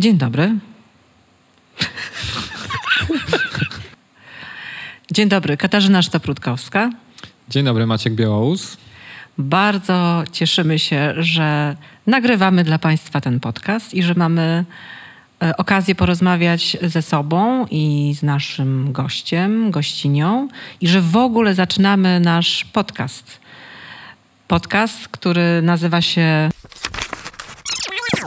Dzień dobry. Dzień dobry, Katarzyna Sztoprutkowska. Dzień dobry, Maciek Białoус. Bardzo cieszymy się, że nagrywamy dla Państwa ten podcast i że mamy e, okazję porozmawiać ze sobą i z naszym gościem, gościnią i że w ogóle zaczynamy nasz podcast. Podcast, który nazywa się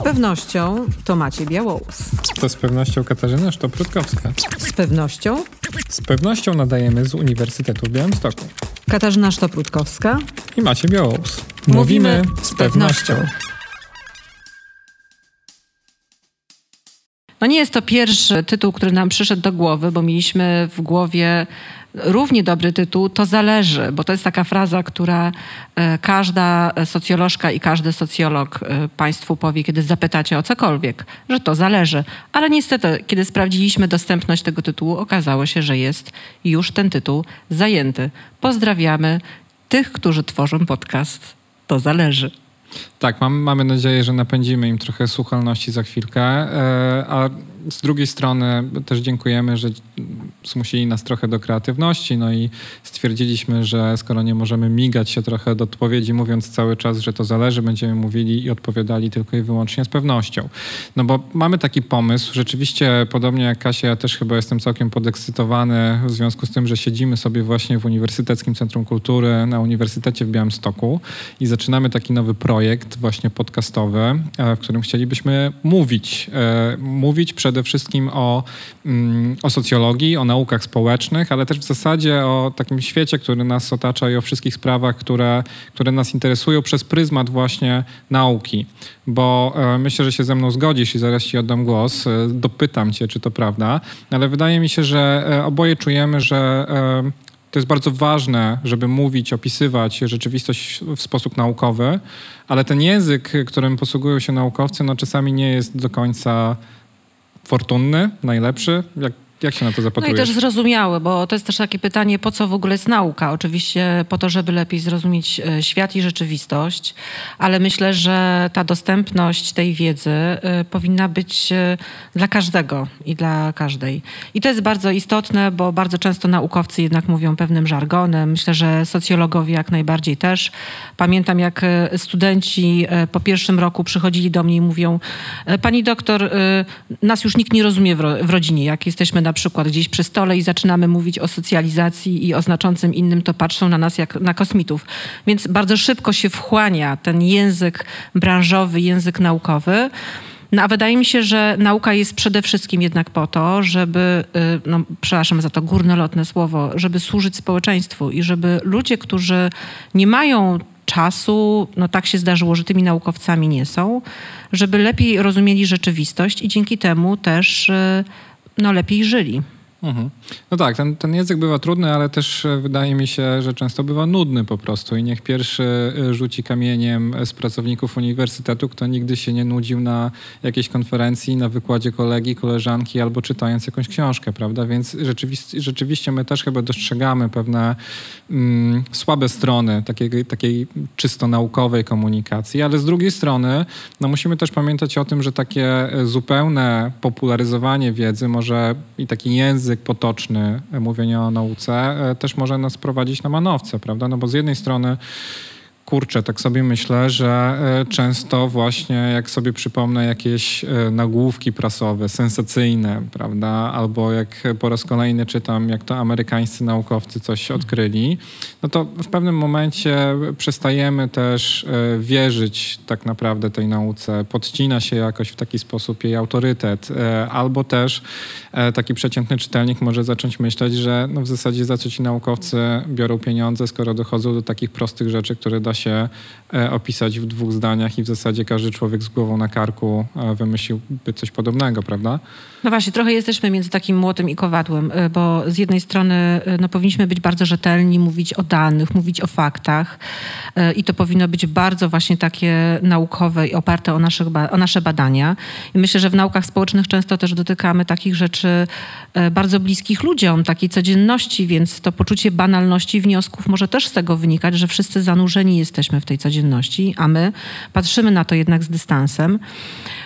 z pewnością to Maciej Białous. To z pewnością Katarzyna Sztoprutkowska. Z pewnością. Z pewnością nadajemy z Uniwersytetu w Białymstoku. Katarzyna Sztoprutkowska. I Maciej Białous. Mówimy, Mówimy z pewnością. No nie jest to pierwszy tytuł, który nam przyszedł do głowy, bo mieliśmy w głowie równie dobry tytuł, to zależy, bo to jest taka fraza, która e, każda socjolożka i każdy socjolog e, Państwu powie, kiedy zapytacie o cokolwiek, że to zależy. Ale niestety, kiedy sprawdziliśmy dostępność tego tytułu, okazało się, że jest już ten tytuł zajęty. Pozdrawiamy tych, którzy tworzą podcast. To zależy. Tak, mam, mamy nadzieję, że napędzimy im trochę słuchalności za chwilkę, e, a z drugiej strony też dziękujemy, że zmusili nas trochę do kreatywności, no i stwierdziliśmy, że skoro nie możemy migać się trochę do odpowiedzi, mówiąc cały czas, że to zależy, będziemy mówili i odpowiadali tylko i wyłącznie z pewnością. No bo mamy taki pomysł, rzeczywiście podobnie jak Kasia, ja też chyba jestem całkiem podekscytowany w związku z tym, że siedzimy sobie właśnie w Uniwersyteckim Centrum Kultury na Uniwersytecie w Białymstoku i zaczynamy taki nowy projekt właśnie podcastowy, e, w którym chcielibyśmy mówić, e, mówić przed przede wszystkim o, mm, o socjologii, o naukach społecznych, ale też w zasadzie o takim świecie, który nas otacza i o wszystkich sprawach, które, które nas interesują przez pryzmat właśnie nauki. Bo e, myślę, że się ze mną zgodzisz i zaraz ci oddam głos, dopytam cię, czy to prawda, ale wydaje mi się, że oboje czujemy, że to jest bardzo ważne, żeby mówić, opisywać rzeczywistość w sposób naukowy, ale ten język, którym posługują się naukowcy, no czasami nie jest do końca fortunny, najlepszy? Jak, jak się na to zapatrujesz? No i też zrozumiały, bo to jest też takie pytanie, po co w ogóle jest nauka? Oczywiście po to, żeby lepiej zrozumieć e, świat i rzeczywistość, ale myślę, że ta dostępność tej wiedzy y, powinna być y, dla każdego i dla każdej. I to jest bardzo istotne, bo bardzo często naukowcy jednak mówią pewnym żargonem. Myślę, że socjologowie jak najbardziej też. Pamiętam, jak studenci po pierwszym roku przychodzili do mnie i mówią, pani doktor, nas już nikt nie rozumie w, ro w rodzinie, jak jesteśmy na przykład gdzieś przy stole i zaczynamy mówić o socjalizacji i o znaczącym innym, to patrzą na nas jak na kosmitów. Więc bardzo szybko się wchłania ten język branżowy, język naukowy. No a wydaje mi się, że nauka jest przede wszystkim jednak po to, żeby, y, no, przepraszam za to górnolotne słowo, żeby służyć społeczeństwu i żeby ludzie, którzy nie mają czasu, no tak się zdarzyło, że tymi naukowcami nie są, żeby lepiej rozumieli rzeczywistość i dzięki temu też y, no, lepiej żyli. Mhm. No tak, ten, ten język bywa trudny, ale też e, wydaje mi się, że często bywa nudny po prostu i niech pierwszy e, rzuci kamieniem z pracowników uniwersytetu, kto nigdy się nie nudził na jakiejś konferencji, na wykładzie kolegi, koleżanki albo czytając jakąś książkę, prawda? Więc rzeczywiście, rzeczywiście my też chyba dostrzegamy pewne mm, słabe strony takiej, takiej czysto naukowej komunikacji, ale z drugiej strony no musimy też pamiętać o tym, że takie e, zupełne popularyzowanie wiedzy może i taki język język potoczny mówienia o nauce e, też może nas prowadzić na manowce, prawda? No bo z jednej strony Kurczę, tak sobie myślę, że e, często właśnie jak sobie przypomnę jakieś e, nagłówki prasowe, sensacyjne, prawda, albo jak po raz kolejny czytam, jak to amerykańscy naukowcy coś odkryli, no to w pewnym momencie przestajemy też e, wierzyć tak naprawdę tej nauce, podcina się jakoś w taki sposób jej autorytet, albo też taki przeciętny czytelnik może zacząć myśleć, że no w zasadzie za co ci naukowcy biorą pieniądze, skoro dochodzą do takich prostych rzeczy, które da się e, opisać w dwóch zdaniach i w zasadzie każdy człowiek z głową na karku e, wymyśliłby coś podobnego, prawda? No właśnie, trochę jesteśmy między takim młotem i kowadłem, e, bo z jednej strony no, powinniśmy być bardzo rzetelni, mówić o danych, mówić o faktach i to powinno być bardzo właśnie takie naukowe i oparte o, naszych, o nasze badania. I myślę, że w naukach społecznych często też dotykamy takich rzeczy bardzo bliskich ludziom, takiej codzienności, więc to poczucie banalności wniosków może też z tego wynikać, że wszyscy zanurzeni jesteśmy w tej codzienności, a my patrzymy na to jednak z dystansem.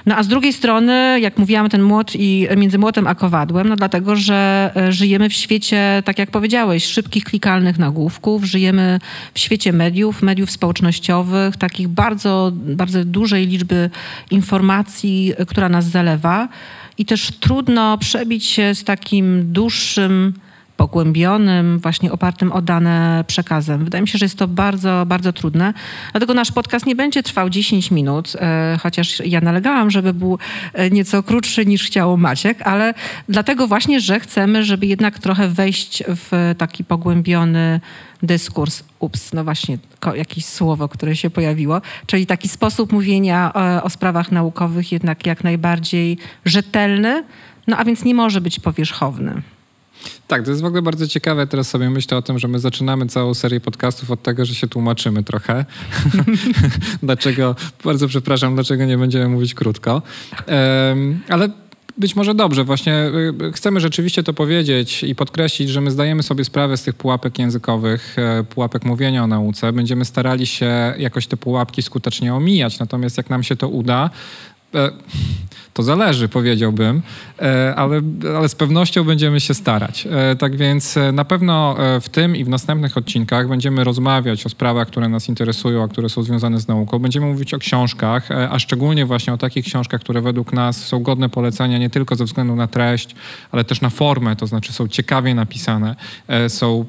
No a z drugiej strony, jak mówiłam, ten młot i między młotem a kowadłem, no dlatego, że e, żyjemy w świecie, tak jak powiedziałeś, szybkich, klikalnych nagłówków, żyjemy w świecie mediów, mediów społecznościowych, takich bardzo, bardzo dużej liczby informacji, która nas zalewa. I też trudno przebić się z takim dłuższym, pogłębionym, właśnie opartym o dane przekazem. Wydaje mi się, że jest to bardzo, bardzo trudne. Dlatego nasz podcast nie będzie trwał 10 minut, e, chociaż ja nalegałam, żeby był e, nieco krótszy niż chciał Maciek, ale dlatego właśnie, że chcemy, żeby jednak trochę wejść w taki pogłębiony dyskurs. Ups, no właśnie, jakieś słowo, które się pojawiło. Czyli taki sposób mówienia o, e, o sprawach naukowych jednak jak najbardziej rzetelny, no a więc nie może być powierzchowny. Tak, to jest w ogóle bardzo ciekawe. Teraz sobie myślę o tym, że my zaczynamy całą serię podcastów od tego, że się tłumaczymy trochę. dlaczego, bardzo przepraszam, dlaczego nie będziemy mówić krótko. Um, ale być może dobrze. Właśnie y, chcemy rzeczywiście to powiedzieć i podkreślić, że my zdajemy sobie sprawę z tych pułapek językowych, e, pułapek mówienia o nauce. Będziemy starali się jakoś te pułapki skutecznie omijać. Natomiast jak nam się to uda, e, to zależy, powiedziałbym, e, ale, ale z pewnością będziemy się starać. E, tak więc e, na pewno w tym i w następnych odcinkach będziemy rozmawiać o sprawach, które nas interesują, a które są związane z nauką. Będziemy mówić o książkach, a szczególnie właśnie o takich książkach, które według nas są godne polecenia nie tylko ze względu na treść, ale też na formę, to znaczy są ciekawie napisane, są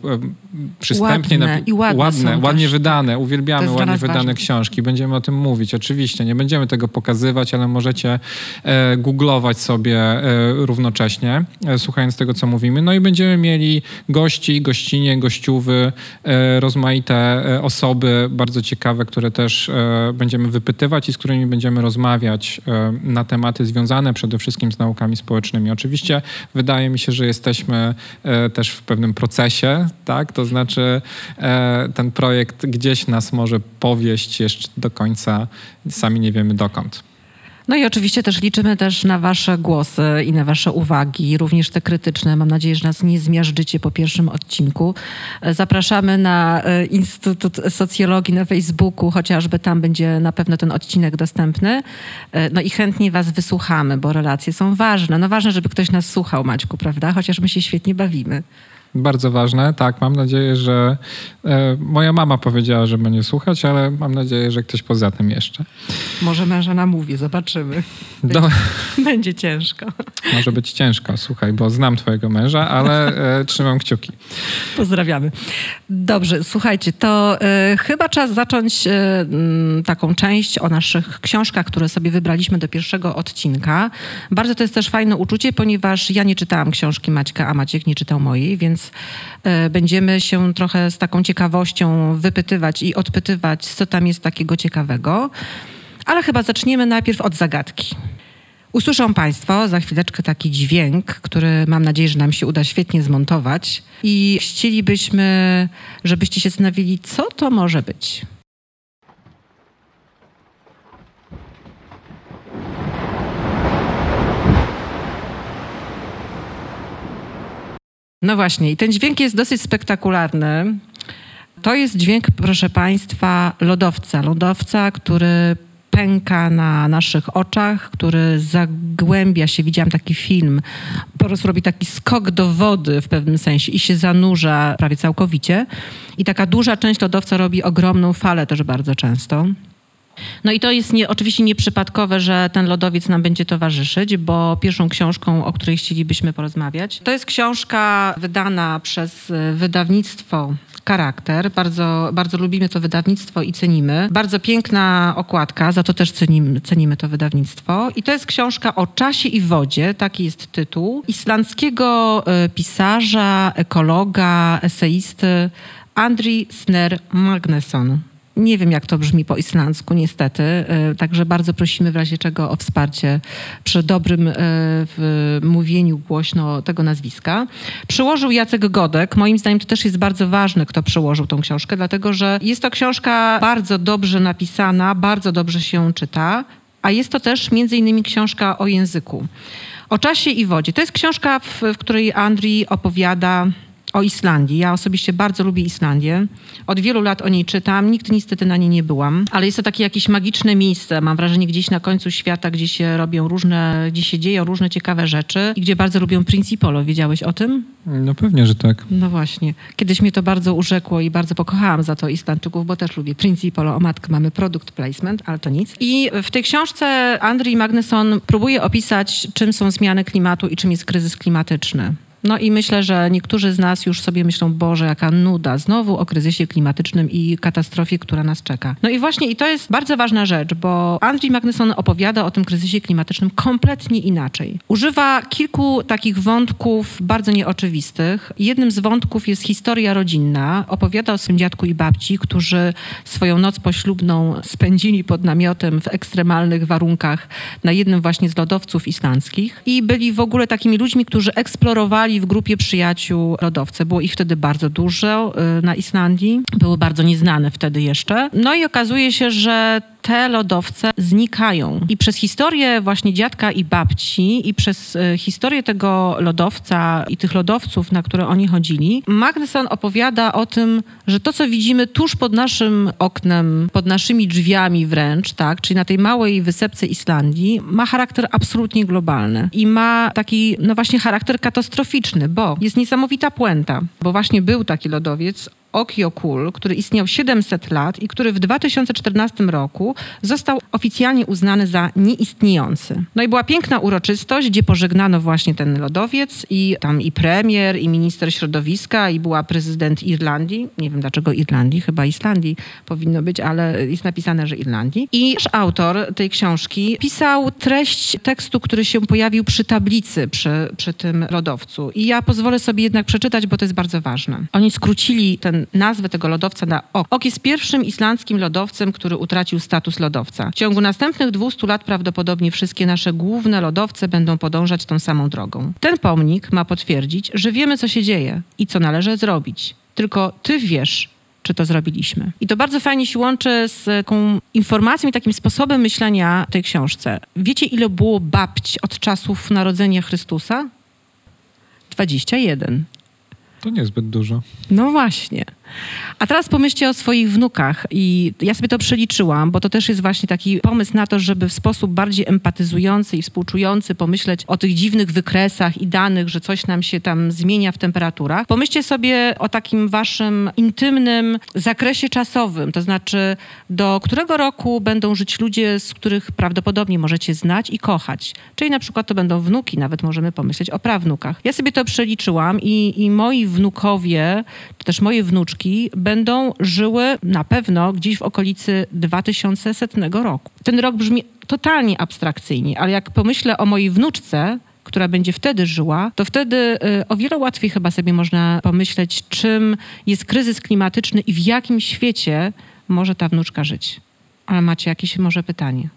przystępnie ładne, i ładne, ładne ładnie też. wydane. Uwielbiamy ładnie wydane ważne. książki. Będziemy o tym mówić. Oczywiście nie będziemy tego pokazywać, ale możecie googlować sobie e, równocześnie, e, słuchając tego, co mówimy. No i będziemy mieli gości, gościnie, gościuwy, e, rozmaite osoby bardzo ciekawe, które też będziemy wypytywać i z którymi będziemy rozmawiać na tematy związane przede wszystkim z naukami społecznymi. Oczywiście wydaje mi się, że jesteśmy też w pewnym procesie, tak? To znaczy ten projekt gdzieś nas może powieść jeszcze do końca, sami nie wiemy dokąd. No i oczywiście też liczymy też na wasze głosy i na wasze uwagi, również te krytyczne. Mam nadzieję, że nas nie zmiażdżycie po pierwszym odcinku. Zapraszamy na e, Instytut Socjologii na Facebooku, chociażby tam będzie na pewno ten odcinek dostępny. E, no i chętnie was wysłuchamy, bo relacje są ważne. No ważne, żeby ktoś nas słuchał, Maćku, prawda? Chociaż my się świetnie bawimy. Bardzo ważne, tak. Mam nadzieję, że e, moja mama powiedziała, że będzie słuchać, ale mam nadzieję, że ktoś poza tym jeszcze. Może męża namówi, zobaczymy. Będzie, Do... będzie ciężko. Może być ciężko, słuchaj, bo znam twojego męża, ale e, trzymam kciuki. Pozdrawiamy. Dobrze, słuchajcie, to e, chyba czas zacząć e, taką część o naszych książkach, które sobie wybraliśmy do pierwszego odcinka. Bardzo to jest też fajne uczucie, ponieważ ja nie czytałam książki Maćka, a Maciek nie czytał mojej, więc więc e, będziemy się trochę z taką ciekawością wypytywać i odpytywać, co tam jest takiego ciekawego. Ale chyba zaczniemy najpierw od zagadki. Usłyszą Państwo za chwileczkę taki dźwięk, który mam nadzieję, że nam się uda świetnie zmontować. I chcielibyśmy, żebyście się zastanowili, co to może być. No właśnie, i ten dźwięk jest dosyć spektakularny. To jest dźwięk, proszę Państwa, lodowca. Lodowca, który pęka na naszych oczach, który zagłębia się. Widziałam taki film, po prostu robi taki skok do wody w pewnym sensie i się zanurza prawie całkowicie. I taka duża część lodowca robi ogromną falę też bardzo często. No i to jest nie, oczywiście nieprzypadkowe, że ten lodowiec nam będzie towarzyszyć, bo pierwszą książką, o której chcielibyśmy porozmawiać, to jest książka wydana przez wydawnictwo charakter. Bardzo, bardzo lubimy to wydawnictwo i cenimy. Bardzo piękna okładka, za to też cenimy, cenimy to wydawnictwo. I to jest książka o czasie i wodzie, taki jest tytuł, islandzkiego e, pisarza, ekologa, eseisty Andri Sner Magnesson. Nie wiem, jak to brzmi po islandzku, niestety. E, także bardzo prosimy w razie czego o wsparcie przy dobrym e, mówieniu głośno tego nazwiska. Przyłożył Jacek Godek. Moim zdaniem to też jest bardzo ważne, kto przyłożył tą książkę, dlatego że jest to książka bardzo dobrze napisana, bardzo dobrze się czyta, a jest to też między innymi książka o języku. O czasie i wodzie. To jest książka, w, w której Andrii opowiada o Islandii. Ja osobiście bardzo lubię Islandię. Od wielu lat o niej czytam. Nigdy niestety na niej nie byłam, ale jest to takie jakieś magiczne miejsce. Mam wrażenie gdzieś na końcu świata, gdzie się robią różne, gdzie się dzieją różne ciekawe rzeczy i gdzie bardzo lubią Principolo. Wiedziałeś o tym? No pewnie, że tak. No właśnie. Kiedyś mnie to bardzo urzekło i bardzo pokochałam za to Islandczyków, bo też lubię Principolo. O matkę, mamy product placement, ale to nic. I w tej książce Andrii Magnuson próbuje opisać, czym są zmiany klimatu i czym jest kryzys klimatyczny. No i myślę, że niektórzy z nas już sobie myślą, Boże, jaka nuda, znowu o kryzysie klimatycznym i katastrofie, która nas czeka. No i właśnie, i to jest bardzo ważna rzecz, bo Andrzej Magnuson opowiada o tym kryzysie klimatycznym kompletnie inaczej. Używa kilku takich wątków bardzo nieoczywistych. Jednym z wątków jest historia rodzinna. Opowiada o swym dziadku i babci, którzy swoją noc poślubną spędzili pod namiotem w ekstremalnych warunkach na jednym właśnie z lodowców islandzkich i byli w ogóle takimi ludźmi, którzy eksplorowali w grupie przyjaciół lodowce. Było ich wtedy bardzo dużo y, na Islandii. Były bardzo nieznane wtedy jeszcze. No i okazuje się, że te lodowce znikają. I przez historię właśnie dziadka i babci i przez y, historię tego lodowca i tych lodowców, na które oni chodzili, Magnuson opowiada o tym, że to, co widzimy tuż pod naszym oknem, pod naszymi drzwiami wręcz, tak, czyli na tej małej wysepce Islandii, ma charakter absolutnie globalny i ma taki, no właśnie charakter katastroficzny, bo jest niesamowita puenta, bo właśnie był taki lodowiec, Okiokul, który istniał 700 lat i który w 2014 roku został oficjalnie uznany za nieistniejący. No i była piękna uroczystość, gdzie pożegnano właśnie ten lodowiec i tam i premier, i minister środowiska, i była prezydent Irlandii. Nie wiem dlaczego Irlandii, chyba Islandii powinno być, ale jest napisane, że Irlandii. I nasz autor tej książki pisał treść tekstu, który się pojawił przy tablicy, przy, przy tym lodowcu. I ja pozwolę sobie jednak przeczytać, bo to jest bardzo ważne. Oni skrócili ten nazwę tego lodowca na Ok. Ok jest pierwszym islandzkim lodowcem, który utracił status lodowca. W ciągu następnych 200 lat prawdopodobnie wszystkie nasze główne lodowce będą podążać tą samą drogą. Ten pomnik ma potwierdzić, że wiemy, co się dzieje i co należy zrobić. Tylko ty wiesz, czy to zrobiliśmy. I to bardzo fajnie się łączy z taką informacją i takim sposobem myślenia w tej książce. Wiecie, ile było babć od czasów narodzenia Chrystusa? 21. To niezbyt dużo. No właśnie. A teraz pomyślcie o swoich wnukach i ja sobie to przeliczyłam, bo to też jest właśnie taki pomysł na to, żeby w sposób bardziej empatyzujący i współczujący pomyśleć o tych dziwnych wykresach i danych, że coś nam się tam zmienia w temperaturach. Pomyślcie sobie o takim waszym intymnym zakresie czasowym, to znaczy do którego roku będą żyć ludzie, z których prawdopodobnie możecie znać i kochać. Czyli na przykład to będą wnuki, nawet możemy pomyśleć o prawnukach. Ja sobie to przeliczyłam i, i moi wnukowie, czy też moje wnuczki będą żyły na pewno gdzieś w okolicy 2100 roku. Ten rok brzmi totalnie abstrakcyjnie, ale jak pomyślę o mojej wnuczce, która będzie wtedy żyła, to wtedy y, o wiele łatwiej chyba sobie można pomyśleć, czym jest kryzys klimatyczny i w jakim świecie może ta wnuczka żyć. Ale macie jakieś może pytanie?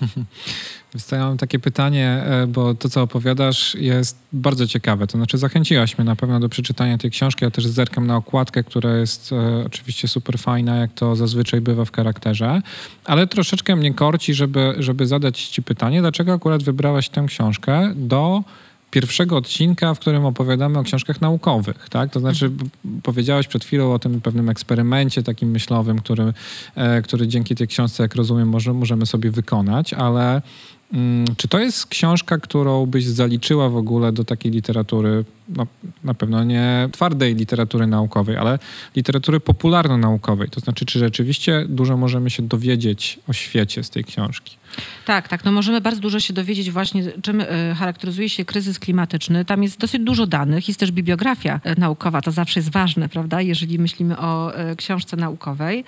Wstawiam takie pytanie, e, bo to, co opowiadasz, jest bardzo ciekawe. To znaczy, zachęciłaś mnie na pewno do przeczytania tej książki. Ja też zerkam na okładkę, która jest e, oczywiście super fajna, jak to zazwyczaj bywa w charakterze, ale troszeczkę mnie korci, żeby, żeby zadać Ci pytanie, dlaczego akurat wybrałaś tę książkę do pierwszego odcinka, w którym opowiadamy o książkach naukowych, tak? To znaczy powiedziałaś przed chwilą o tym pewnym eksperymencie takim myślowym, który, e, który dzięki tej książce, jak rozumiem, może, możemy sobie wykonać, ale czy to jest książka, którą byś zaliczyła w ogóle do takiej literatury, no, na pewno nie twardej literatury naukowej, ale literatury popularno-naukowej? To znaczy, czy rzeczywiście dużo możemy się dowiedzieć o świecie z tej książki? Tak, tak. No możemy bardzo dużo się dowiedzieć właśnie, czym e, charakteryzuje się kryzys klimatyczny. Tam jest dosyć dużo danych, jest też bibliografia e, naukowa, to zawsze jest ważne, prawda, jeżeli myślimy o e, książce naukowej.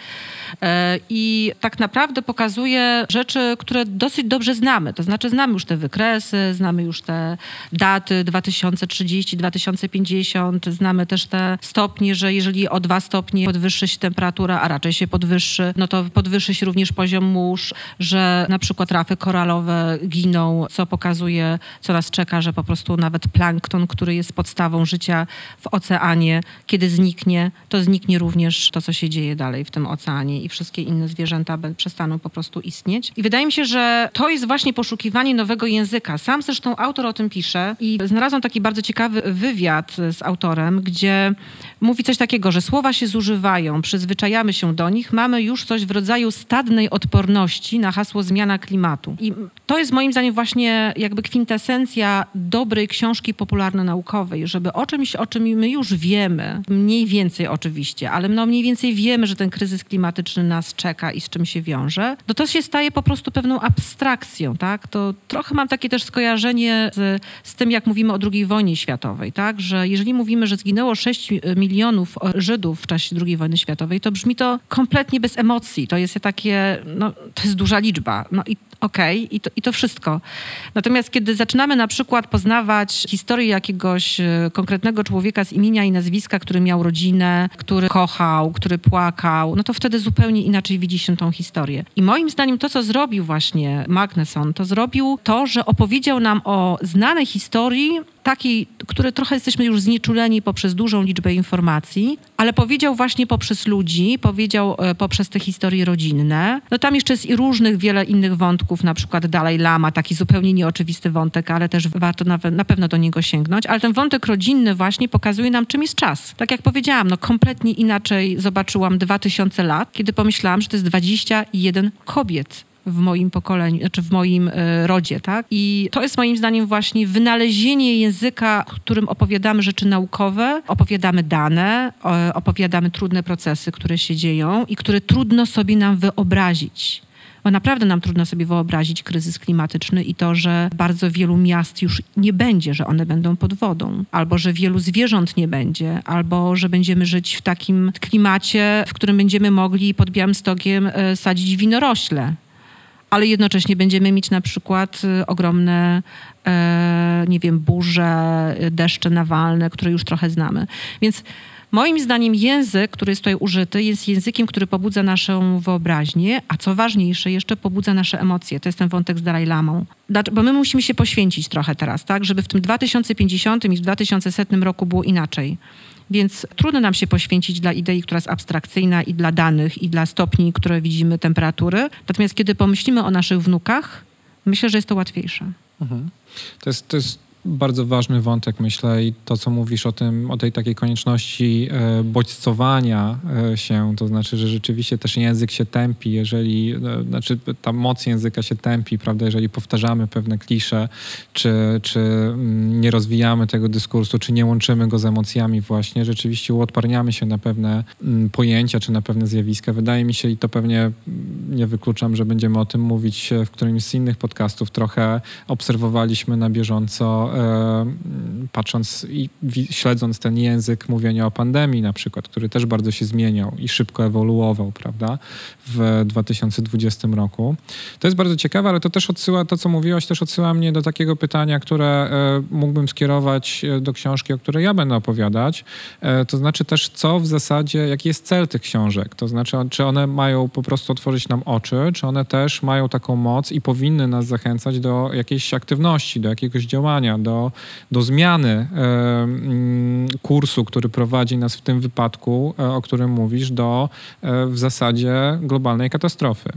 I tak naprawdę pokazuje rzeczy, które dosyć dobrze znamy. To znaczy znamy już te wykresy, znamy już te daty 2030, 2050, znamy też te stopnie, że jeżeli o dwa stopnie podwyższy się temperatura, a raczej się podwyższy, no to podwyższy się również poziom mórz, że na przykład przykład rafy koralowe giną, co pokazuje, co nas czeka, że po prostu nawet plankton, który jest podstawą życia w oceanie, kiedy zniknie, to zniknie również to, co się dzieje dalej w tym oceanie i wszystkie inne zwierzęta przestaną po prostu istnieć. I wydaje mi się, że to jest właśnie poszukiwanie nowego języka. Sam zresztą autor o tym pisze i znalazłam taki bardzo ciekawy wywiad z autorem, gdzie mówi coś takiego, że słowa się zużywają, przyzwyczajamy się do nich, mamy już coś w rodzaju stadnej odporności na hasło zmiana klimatu. I to jest moim zdaniem właśnie jakby kwintesencja dobrej książki popularno-naukowej, żeby o czymś, o czym my już wiemy, mniej więcej oczywiście, ale no mniej więcej wiemy, że ten kryzys klimatyczny nas czeka i z czym się wiąże, no to się staje po prostu pewną abstrakcją, tak? To trochę mam takie też skojarzenie z, z tym, jak mówimy o II wojnie światowej, tak? Że jeżeli mówimy, że zginęło 6 milionów Żydów w czasie II wojny światowej, to brzmi to kompletnie bez emocji. To jest takie, no to jest duża liczba. No i okej, okay, i, to, i to wszystko. Natomiast kiedy zaczynamy na przykład poznawać historię jakiegoś e, konkretnego człowieka z imienia i nazwiska, który miał rodzinę, który kochał, który płakał, no to wtedy zupełnie inaczej widzi się tą historię. I moim zdaniem to, co zrobił właśnie Magneson, to zrobił to, że opowiedział nam o znanej historii, takiej, które trochę jesteśmy już znieczuleni poprzez dużą liczbę informacji, ale powiedział właśnie poprzez ludzi, powiedział e, poprzez te historie rodzinne. No tam jeszcze jest i różnych wiele innych wątków, na przykład Dalaj Lama, taki zupełnie nieoczywisty wątek, ale też warto na, na pewno do niego sięgnąć. Ale ten wątek rodzinny właśnie pokazuje nam, czym jest czas. Tak jak powiedziałam, no kompletnie inaczej zobaczyłam 2000 lat, kiedy pomyślałam, że to jest 21 kobiet w moim pokoleniu, znaczy w moim e, rodzie, tak? I to jest moim zdaniem właśnie wynalezienie języka, którym opowiadamy rzeczy naukowe, opowiadamy dane, opowiadamy trudne procesy, które się dzieją i które trudno sobie nam wyobrazić bo naprawdę nam trudno sobie wyobrazić kryzys klimatyczny i to, że bardzo wielu miast już nie będzie, że one będą pod wodą, albo że wielu zwierząt nie będzie, albo że będziemy żyć w takim klimacie, w którym będziemy mogli pod Białymstokiem e, sadzić winorośle ale jednocześnie będziemy mieć na przykład y, ogromne, e, nie wiem, burze, deszcze nawalne, które już trochę znamy. Więc Moim zdaniem język, który jest tutaj użyty, jest językiem, który pobudza naszą wyobraźnię, a co ważniejsze, jeszcze pobudza nasze emocje. To jest ten wątek z Dalaj Lamą. Bo my musimy się poświęcić trochę teraz, tak, żeby w tym 2050 i w 2100 roku było inaczej. Więc trudno nam się poświęcić dla idei, która jest abstrakcyjna i dla danych, i dla stopni, które widzimy, temperatury. Natomiast kiedy pomyślimy o naszych wnukach, myślę, że jest to łatwiejsze. Mhm. To, jest, to jest bardzo ważny wątek, myślę, i to, co mówisz o tym, o tej takiej konieczności e, bodźcowania e, się, to znaczy, że rzeczywiście też język się tępi, jeżeli, e, znaczy ta moc języka się tępi, prawda, jeżeli powtarzamy pewne klisze, czy, czy mm, nie rozwijamy tego dyskursu, czy nie łączymy go z emocjami właśnie, rzeczywiście uodparniamy się na pewne mm, pojęcia, czy na pewne zjawiska. Wydaje mi się, i to pewnie mm, nie wykluczam, że będziemy o tym mówić w którymś z innych podcastów, trochę obserwowaliśmy na bieżąco patrząc i śledząc ten język mówienia o pandemii na przykład, który też bardzo się zmieniał i szybko ewoluował, prawda, w 2020 roku. To jest bardzo ciekawe, ale to też odsyła, to co mówiłaś, też odsyła mnie do takiego pytania, które e, mógłbym skierować e, do książki, o której ja będę opowiadać. To znaczy też, co w zasadzie, jaki jest cel tych książek? To znaczy, czy one mają po prostu otworzyć nam oczy, czy one też mają taką moc i powinny nas zachęcać do jakiejś aktywności, do jakiegoś działania, do, do zmiany e, mm, kursu, który prowadzi nas w tym wypadku, e, o którym mówisz, do e, w zasadzie globalnej katastrofy.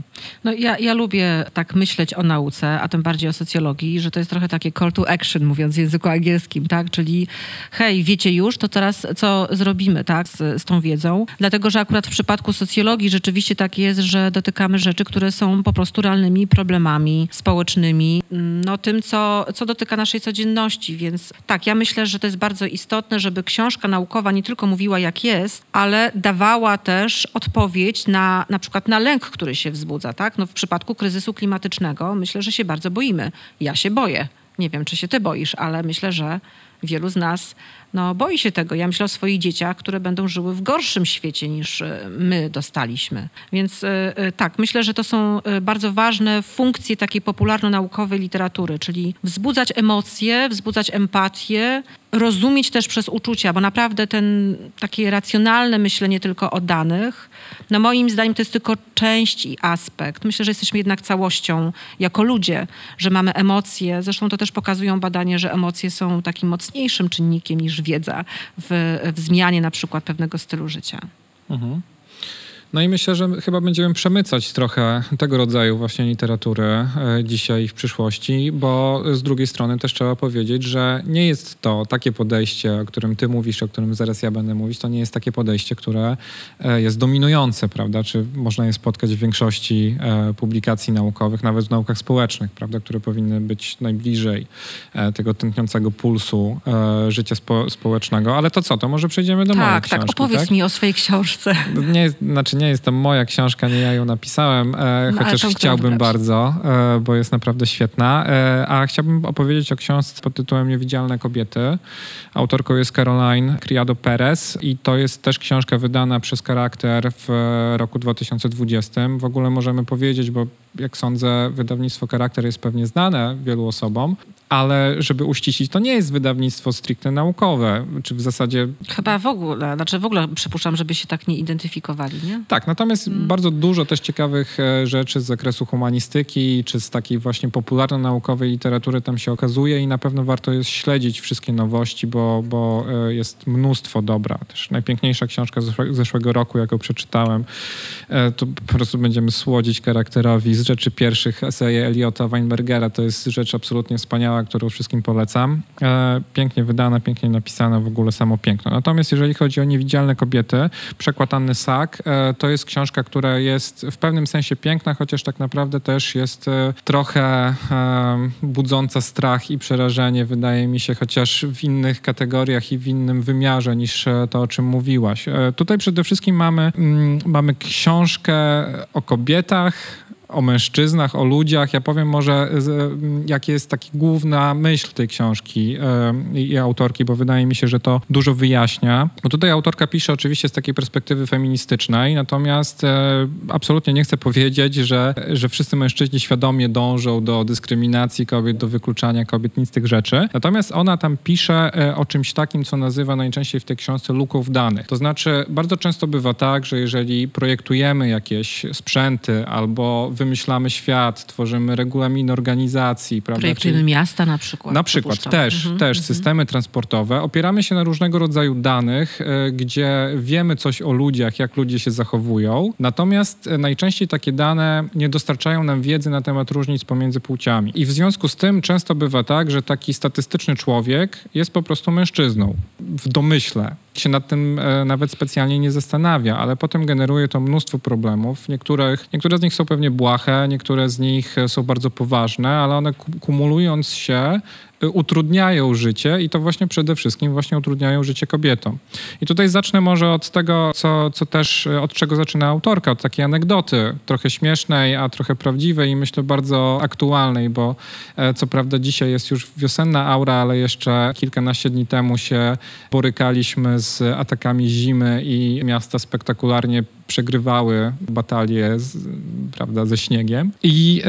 No ja, ja lubię tak myśleć o nauce, a tym bardziej o socjologii, że to jest trochę takie call to action, mówiąc w języku angielskim, tak? Czyli hej, wiecie już, to teraz co zrobimy, tak, z, z tą wiedzą? Dlatego, że akurat w przypadku socjologii rzeczywiście tak jest, że dotykamy rzeczy, które są po prostu realnymi problemami społecznymi, no tym, co, co dotyka naszej codzienności więc tak, ja myślę, że to jest bardzo istotne, żeby książka naukowa nie tylko mówiła jak jest, ale dawała też odpowiedź na na przykład na lęk, który się wzbudza. Tak? No w przypadku kryzysu klimatycznego myślę, że się bardzo boimy. Ja się boję. Nie wiem, czy się ty boisz, ale myślę, że wielu z nas no, boi się tego. Ja myślę o swoich dzieciach, które będą żyły w gorszym świecie niż e, my dostaliśmy. Więc e, e, tak, myślę, że to są bardzo ważne funkcje takiej popularno-naukowej literatury, czyli wzbudzać emocje, wzbudzać empatię, rozumieć też przez uczucia, bo naprawdę ten takie racjonalne myślenie tylko o danych, no moim zdaniem to jest tylko część i aspekt. Myślę, że jesteśmy jednak całością jako ludzie, że mamy emocje. Zresztą to też pokazują badania, że emocje są takim mocniejszym czynnikiem niż wiedza w, w zmianie na przykład pewnego stylu życia. Mhm. No i myślę, że chyba będziemy przemycać trochę tego rodzaju właśnie literatury e, dzisiaj i w przyszłości, bo z drugiej strony też trzeba powiedzieć, że nie jest to takie podejście, o którym ty mówisz, o którym zaraz ja będę mówić, to nie jest takie podejście, które e, jest dominujące, prawda? Czy można je spotkać w większości e, publikacji naukowych, nawet w naukach społecznych, prawda? Które powinny być najbliżej tego tętniącego pulsu życia spo społecznego. Ale to co, to może przejdziemy do tak, mojej tak, książki, tak? Opowiedz mi o swojej książce. Nie jest, znaczy nie jest to moja książka, nie ja ją napisałem, e, no, chociaż chciałbym bardzo, e, bo jest naprawdę świetna. E, a chciałbym opowiedzieć o książce pod tytułem Niewidzialne kobiety. Autorką jest Caroline Criado Perez i to jest też książka wydana przez Charakter w roku 2020. W ogóle możemy powiedzieć, bo jak sądzę, wydawnictwo Charakter jest pewnie znane wielu osobom, ale żeby uściślić, to nie jest wydawnictwo stricte naukowe, czy w zasadzie... Chyba w ogóle, znaczy w ogóle przypuszczam, żeby się tak nie identyfikowali, nie? Tak, natomiast hmm. bardzo dużo też ciekawych e, rzeczy z zakresu humanistyki, czy z takiej właśnie popularno-naukowej literatury tam się okazuje i na pewno warto jest śledzić wszystkie nowości, bo, bo e, jest mnóstwo dobra. Też najpiękniejsza książka z zeszłego roku, jaką przeczytałem, e, to po prostu będziemy słodzić charakterowi z rzeczy pierwszych eseje Eliota Weinbergera. To jest rzecz absolutnie wspaniała którą wszystkim polecam. E, pięknie wydana, pięknie napisana, w ogóle samo piękno. Natomiast jeżeli chodzi o niewidzialne kobiety, przekład Anny Sak, e, to jest książka, która jest w pewnym sensie piękna, chociaż tak naprawdę też jest e, trochę budząca strach i przerażenie, wydaje mi się, chociaż w innych kategoriach i w innym wymiarze niż to, o czym mówiłaś. Tutaj przede wszystkim mamy, mm, mamy książkę o kobietach, o mężczyznach, o ludziach. Ja powiem może, jaka jest taka główna myśl tej książki i autorki, bo wydaje mi się, że to dużo wyjaśnia. Bo tutaj autorka pisze oczywiście z takiej perspektywy feministycznej, natomiast e, absolutnie nie chcę powiedzieć, że, że wszyscy mężczyźni świadomie dążą do dyskryminacji kobiet, do wykluczania kobiet, nic z tych rzeczy. Natomiast ona tam pisze e, o czymś takim, co nazywa najczęściej w tej książce luką w danych. To znaczy, bardzo często bywa tak, że jeżeli projektujemy jakieś sprzęty albo wymyślamy świat, tworzymy regulamin organizacji. Prawda? Projektujemy Czyli, miasta na przykład. Na przykład też, mhm, też mhm. systemy transportowe. Opieramy się na różnego rodzaju danych, e, gdzie wiemy coś o ludziach, jak ludzie się zachowują. Natomiast e, najczęściej takie dane nie dostarczają nam wiedzy na temat różnic pomiędzy płciami. I w związku z tym często bywa tak, że taki statystyczny człowiek jest po prostu mężczyzną w domyśle się nad tym e, nawet specjalnie nie zastanawia, ale potem generuje to mnóstwo problemów. Niektórych, niektóre z nich są pewnie błahe, niektóre z nich są bardzo poważne, ale one kumulując się utrudniają życie i to właśnie przede wszystkim właśnie utrudniają życie kobietom. I tutaj zacznę może od tego, co, co też, y, od czego zaczyna autorka, od takiej anegdoty, trochę śmiesznej, a trochę prawdziwej i myślę bardzo aktualnej, bo e, co prawda dzisiaj jest już wiosenna aura, ale jeszcze kilkanaście dni temu się borykaliśmy z atakami zimy i miasta spektakularnie przegrywały batalie z, prawda, ze śniegiem. I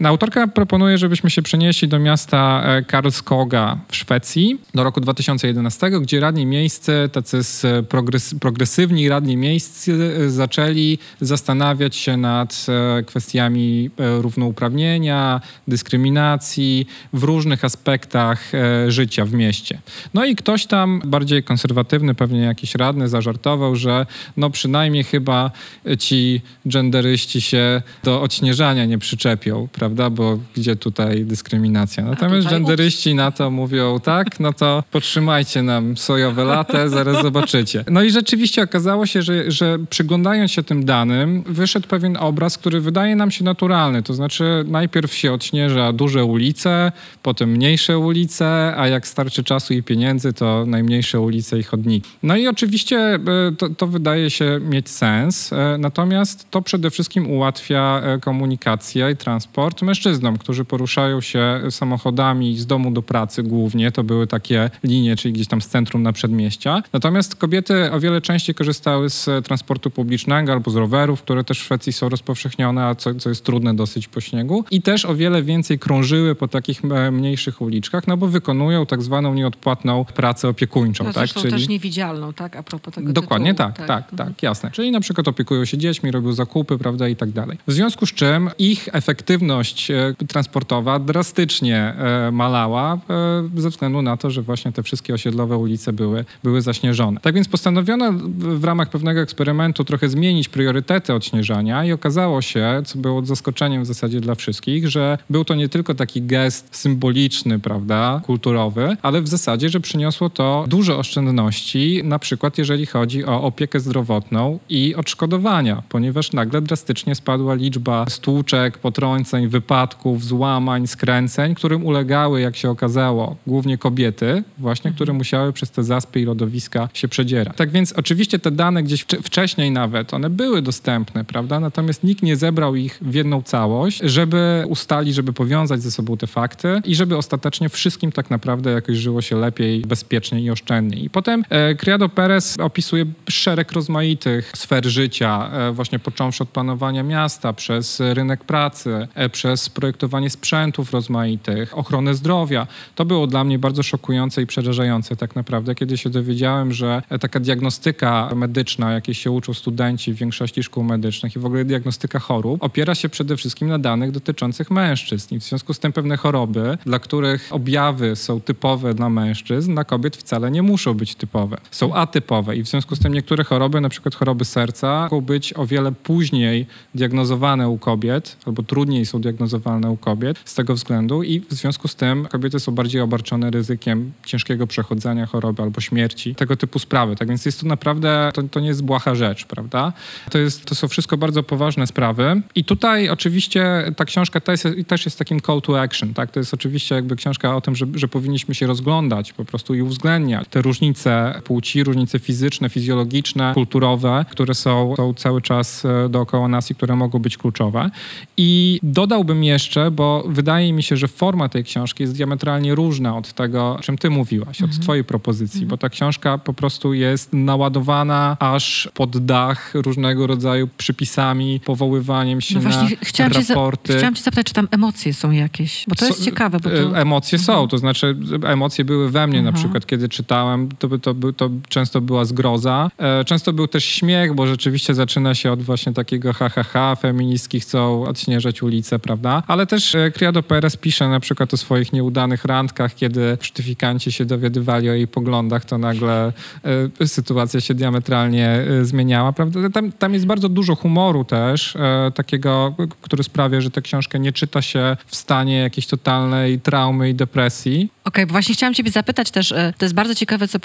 e, autorka proponuje, żebyśmy się przenieśli do miasta e, Karlskoga w Szwecji do roku 2011, gdzie radni miejscy, tacy progres, progresywni radni miejscy e, zaczęli zastanawiać się nad e, kwestiami równouprawnienia, dyskryminacji w różnych aspektach życia w mieście. No i ktoś tam bardziej konserwatywny, pewnie jakiś radny, zażartował, że no przynajmniej chyba ci genderyści się do odśnieżania nie przyczepią, prawda? Bo gdzie tutaj dyskryminacja? Natomiast genderyści turyści na to mówią, tak, no to potrzymajcie nam sojowe latę, zaraz zobaczycie. No i rzeczywiście okazało się, że, że przyglądając się tym danym, wyszedł pewien obraz, który wydaje nam się naturalny. To znaczy najpierw się odśnieża duże ulice, potem mniejsze ulice, a jak starczy czasu i pieniędzy, to najmniejsze ulice i chodniki. No i oczywiście e, to, to wydaje się mieć sens, e, natomiast to przede wszystkim ułatwia e, komunikację i transport mężczyznom, którzy poruszają się samochodami z domu do pracy głównie, to były takie linie, czyli gdzieś tam z centrum na przedmieścia. Natomiast kobiety o wiele częściej korzystały z transportu publicznego albo z rowerów, które też w Szwecji są rozpowszechnione, a co, co jest trudne dosyć po śniegu. I też o wiele więcej krążyły po takich e, mniejszych uliczkach, no bo wykonują tak zwaną nieodpłatną pracę opiekuńczą. No, tak? Czyli też niewidzialną, tak? A propos tego Dokładnie tytułu, tak, tak, tak, tak, jasne. Czyli na przykład opiekują się dziećmi, robią zakupy, prawda, i tak dalej. W związku z czym ich efektywność e, transportowa drastycznie e, malała e, ze względu na to, że właśnie te wszystkie osiedlowe ulice były, były zaśnieżone. Tak więc postanowiono w ramach pewnego eksperymentu trochę zmienić priorytety odśnieżania i okazało się, co było zaskoczeniem w zasadzie dla wszystkich, że był to nie tylko taki gest symboliczny, prawda, kulturowy, ale w zasadzie, że przyniosło to duże oszczędności, na przykład jeżeli chodzi o opiekę zdrowotną i odszkodowania, ponieważ nagle drastycznie spadła liczba stłuczek, potrąceń, wypadków, złamań, skręceń, którym ulegały, jak się okazało, głównie kobiety, właśnie, które mhm. musiały przez te zaspy i lodowiska się przedzierać. Tak więc oczywiście te dane gdzieś wcześniej nawet, one były dostępne, prawda? Natomiast nikt nie zebrał ich w jedną całość, żeby ustalić, żeby powiązać ze sobą te fakty i żeby ostatecznie wszystkim tak naprawdę jakoś żyło się lepiej, bezpieczniej i oszczędniej. I potem e, Criado Perez opisuje szereg rozmaitych sfer życia, e, właśnie począwszy od planowania miasta, przez rynek pracy, e, przez projektowanie sprzętów rozmaitych, ochronę zdrowia. To było dla mnie bardzo szokujące i przerażające tak naprawdę, kiedy się dowiedziałem, że taka diagnostyka medyczna, jakiej się uczą studenci w większości szkół medycznych i w ogóle diagnostyka chorób, opiera się przede wszystkim na danych dotyczących mężczyzn. I w związku z tym pewne choroby, dla których objawy są typowe dla mężczyzn, dla kobiet wcale nie muszą być typowe. Są atypowe i w związku z tym niektóre choroby, na przykład choroby serca, mogą być o wiele później diagnozowane u kobiet, albo trudniej są diagnozowane u kobiet z tego względu i w związku z tym kobiety są bardziej obarczone ryzykiem ciężkiego przechodzenia choroby albo śmierci, tego typu sprawy. Tak więc jest to naprawdę, to, to nie jest błaha rzecz, prawda? To, jest, to są wszystko bardzo poważne sprawy i tutaj oczywiście ta książka też jest, też jest takim call to action, tak? To jest oczywiście jakby książka o tym, że, że powinniśmy się rozglądać po prostu i uwzględniać te różnice płci, różnice fizyczne, fizjologiczne, kulturowe, które są, są cały czas e, dookoła nas i które mogą być kluczowe. I dodałbym jeszcze, bo wydaje mi się, że forma tej książki jest diametralnie różna od tego, o czym ty mówiłaś, od mhm. twojej propozycji, mhm. bo ta książka po prostu jest naładowana aż pod dach różnego rodzaju przypisami, powoływaniem się no właśnie, na chciałam raporty. Cię chciałam cię zapytać, czy tam emocje są jakieś, bo to so, jest ciekawe. Bo to... E, emocje mhm. są, to znaczy emocje były we mnie na przykład, kiedy czytałem, to, to, to, to często była zgroza, e, często był też śmiech, bo rzeczywiście zaczyna się od właśnie takiego ha, ha, ha, feministki chcą odśnieżać ulicę, prawda? Ale też e, Criado Perez pisze na przykład o swoich nieudanych randkach, kiedy certyfikanci się dowiadywali o jej poglądach, to nagle y, sytuacja się diametralnie y, zmieniała, prawda? Tam, tam jest bardzo dużo humoru też, y, takiego, który sprawia, że tę książkę nie czyta się w stanie jakiejś totalnej traumy i depresji. Okej, okay, bo właśnie chciałam ciebie zapytać też, to jest bardzo ciekawe, co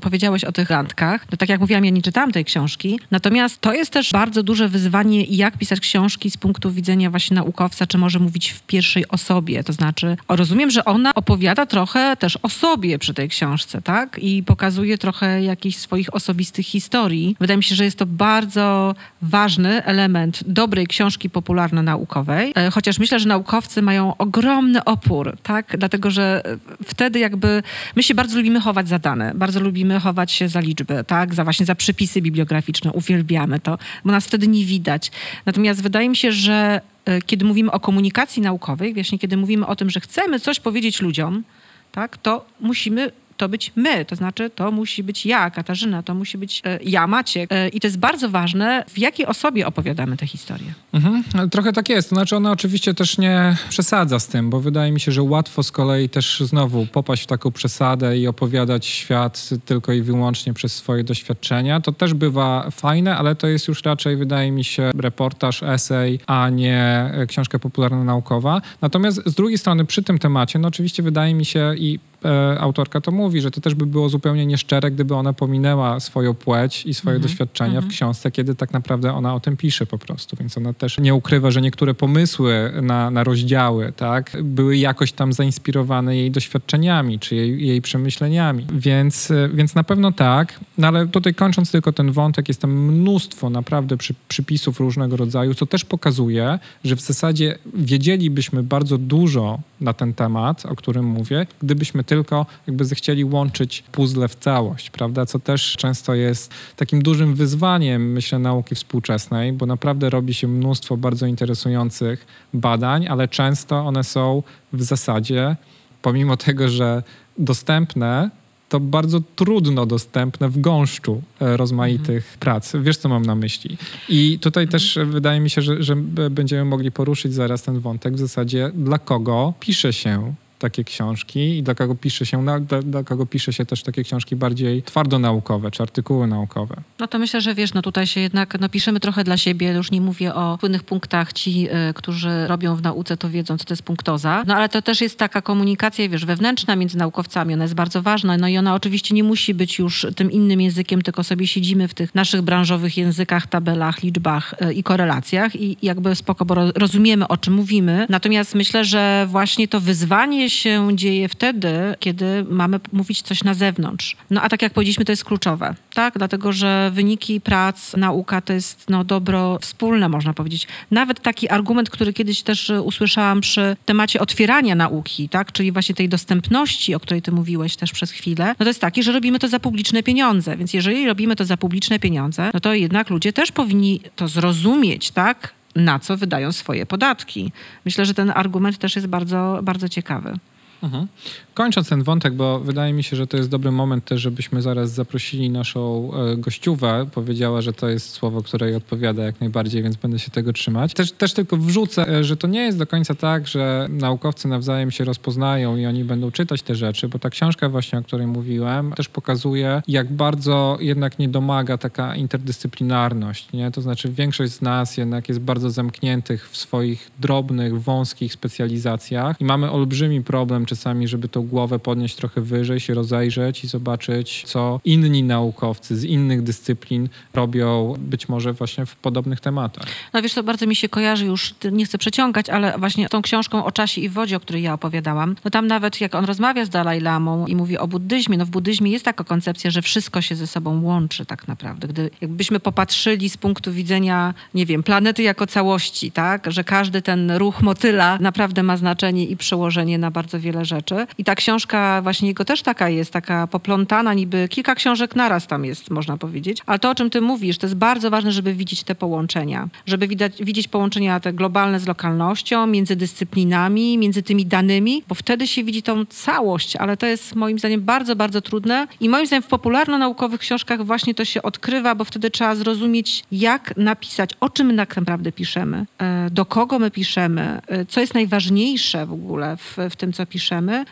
powiedziałeś o tych randkach. No tak jak mówiłam, ja nie czytałam tej książki, natomiast to jest też bardzo duże wyzwanie, jak pisać książki z punktu widzenia właśnie naukowca, czy może mówić w pierwszej osobie, to znaczy, rozumiem, że ona opowiada trochę też o sobie przy tej książce, tak? I pokazuje trochę jakichś swoich osobistych historii. Wydaje mi się, że jest to bardzo ważny element dobrej książki popularno-naukowej, e, chociaż myślę, że naukowcy mają ogromny opór, tak? Dlatego, że wtedy jakby my się bardzo lubimy chować za dane, bardzo lubimy chować się za liczby, tak? Za właśnie za przypisy bibliograficzne, uwielbiamy to, bo nas wtedy nie widać. Natomiast wydaje mi się, że e, kiedy mówimy o komunikacji naukowej, właśnie kiedy mówimy o tym, że chcemy coś powiedzieć ludziom, tak, to musimy to być my, to znaczy to musi być ja, Katarzyna, to musi być e, ja, Maciek. E, I to jest bardzo ważne, w jakiej osobie opowiadamy tę historię. Mhm. Trochę tak jest. To znaczy ona oczywiście też nie przesadza z tym, bo wydaje mi się, że łatwo z kolei też znowu popaść w taką przesadę i opowiadać świat tylko i wyłącznie przez swoje doświadczenia. To też bywa fajne, ale to jest już raczej, wydaje mi się, reportaż, esej, a nie e, książka popularno-naukowa. Natomiast z drugiej strony przy tym temacie, no oczywiście wydaje mi się i e, autorka to mówi, że to też by było zupełnie nieszczere, gdyby ona pominęła swoją płeć i swoje mhm. doświadczenia w mhm. książce, kiedy tak naprawdę ona o tym pisze po prostu. Więc ona też nie ukrywa, że niektóre pomysły na, na rozdziały tak, były jakoś tam zainspirowane jej doświadczeniami czy jej, jej przemyśleniami. Więc, e, więc na pewno tak. No ale tutaj kończąc tylko ten wątek, jest tam mnóstwo naprawdę przy, przypisów różnego rodzaju, co też pokazuje, że w zasadzie wiedzielibyśmy bardzo dużo na ten temat, o którym mówię, gdybyśmy tylko jakby zechcieli łączyć puzzle w całość, prawda? Co też często jest takim dużym wyzwaniem, myślę, nauki współczesnej, bo naprawdę robi się mnóstwo bardzo interesujących badań, ale często one są w zasadzie, pomimo tego, że dostępne, to bardzo trudno dostępne w gąszczu e, rozmaitych mhm. prac. Wiesz, co mam na myśli. I tutaj mhm. też wydaje mi się, że, że będziemy mogli poruszyć zaraz ten wątek w zasadzie, dla kogo pisze się takie książki i dla kogo pisze się, dla, dla kogo pisze się też takie książki bardziej twardo naukowe, czy artykuły naukowe. No to myślę, że wiesz, no tutaj się jednak no piszemy trochę dla siebie, już nie mówię o płynnych punktach. Ci, y, którzy robią w nauce, to wiedzą, co to jest punktoza. No ale to też jest taka komunikacja, wiesz, wewnętrzna między naukowcami, ona jest bardzo ważna, no i ona oczywiście nie musi być już tym innym językiem, tylko sobie siedzimy w tych naszych branżowych językach, tabelach, liczbach y, i korelacjach i jakby spoko, bo rozumiemy, o czym mówimy. Natomiast myślę, że właśnie to wyzwanie się dzieje wtedy, kiedy mamy mówić coś na zewnątrz. No a tak jak powiedzieliśmy, to jest kluczowe, tak? Dlatego, że wyniki prac, nauka to jest no, dobro wspólne, można powiedzieć. Nawet taki argument, który kiedyś też usłyszałam przy temacie otwierania nauki, tak? Czyli właśnie tej dostępności, o której ty mówiłeś też przez chwilę, no to jest taki, że robimy to za publiczne pieniądze. Więc jeżeli robimy to za publiczne pieniądze, no to jednak ludzie też powinni to zrozumieć, tak? Na co wydają swoje podatki. Myślę, że ten argument też jest bardzo, bardzo ciekawy. Mhm. Kończąc ten wątek, bo wydaje mi się, że to jest dobry moment też, żebyśmy zaraz zaprosili naszą e, gościówę. Powiedziała, że to jest słowo, które jej odpowiada jak najbardziej, więc będę się tego trzymać. Też, też tylko wrzucę, e, że to nie jest do końca tak, że naukowcy nawzajem się rozpoznają i oni będą czytać te rzeczy, bo ta książka właśnie, o której mówiłem, też pokazuje, jak bardzo jednak nie domaga taka interdyscyplinarność. Nie? To znaczy większość z nas jednak jest bardzo zamkniętych w swoich drobnych, wąskich specjalizacjach i mamy olbrzymi problem czasami, żeby to głowę podnieść trochę wyżej, się rozejrzeć i zobaczyć, co inni naukowcy z innych dyscyplin robią być może właśnie w podobnych tematach. No wiesz, to bardzo mi się kojarzy już, nie chcę przeciągać, ale właśnie tą książką o czasie i wodzie, o której ja opowiadałam, no tam nawet jak on rozmawia z Dalaj Lamą i mówi o buddyzmie, no w buddyzmie jest taka koncepcja, że wszystko się ze sobą łączy tak naprawdę. Gdy jakbyśmy popatrzyli z punktu widzenia, nie wiem, planety jako całości, tak, że każdy ten ruch motyla naprawdę ma znaczenie i przełożenie na bardzo wiele rzeczy. I tak książka właśnie jego też taka jest, taka poplątana, niby kilka książek naraz tam jest, można powiedzieć. Ale to, o czym ty mówisz, to jest bardzo ważne, żeby widzieć te połączenia. Żeby widać, widzieć połączenia te globalne z lokalnością, między dyscyplinami, między tymi danymi, bo wtedy się widzi tą całość, ale to jest moim zdaniem bardzo, bardzo trudne i moim zdaniem w popularno-naukowych książkach właśnie to się odkrywa, bo wtedy trzeba zrozumieć, jak napisać, o czym tak naprawdę piszemy, e, do kogo my piszemy, e, co jest najważniejsze w ogóle w, w tym, co piszemy.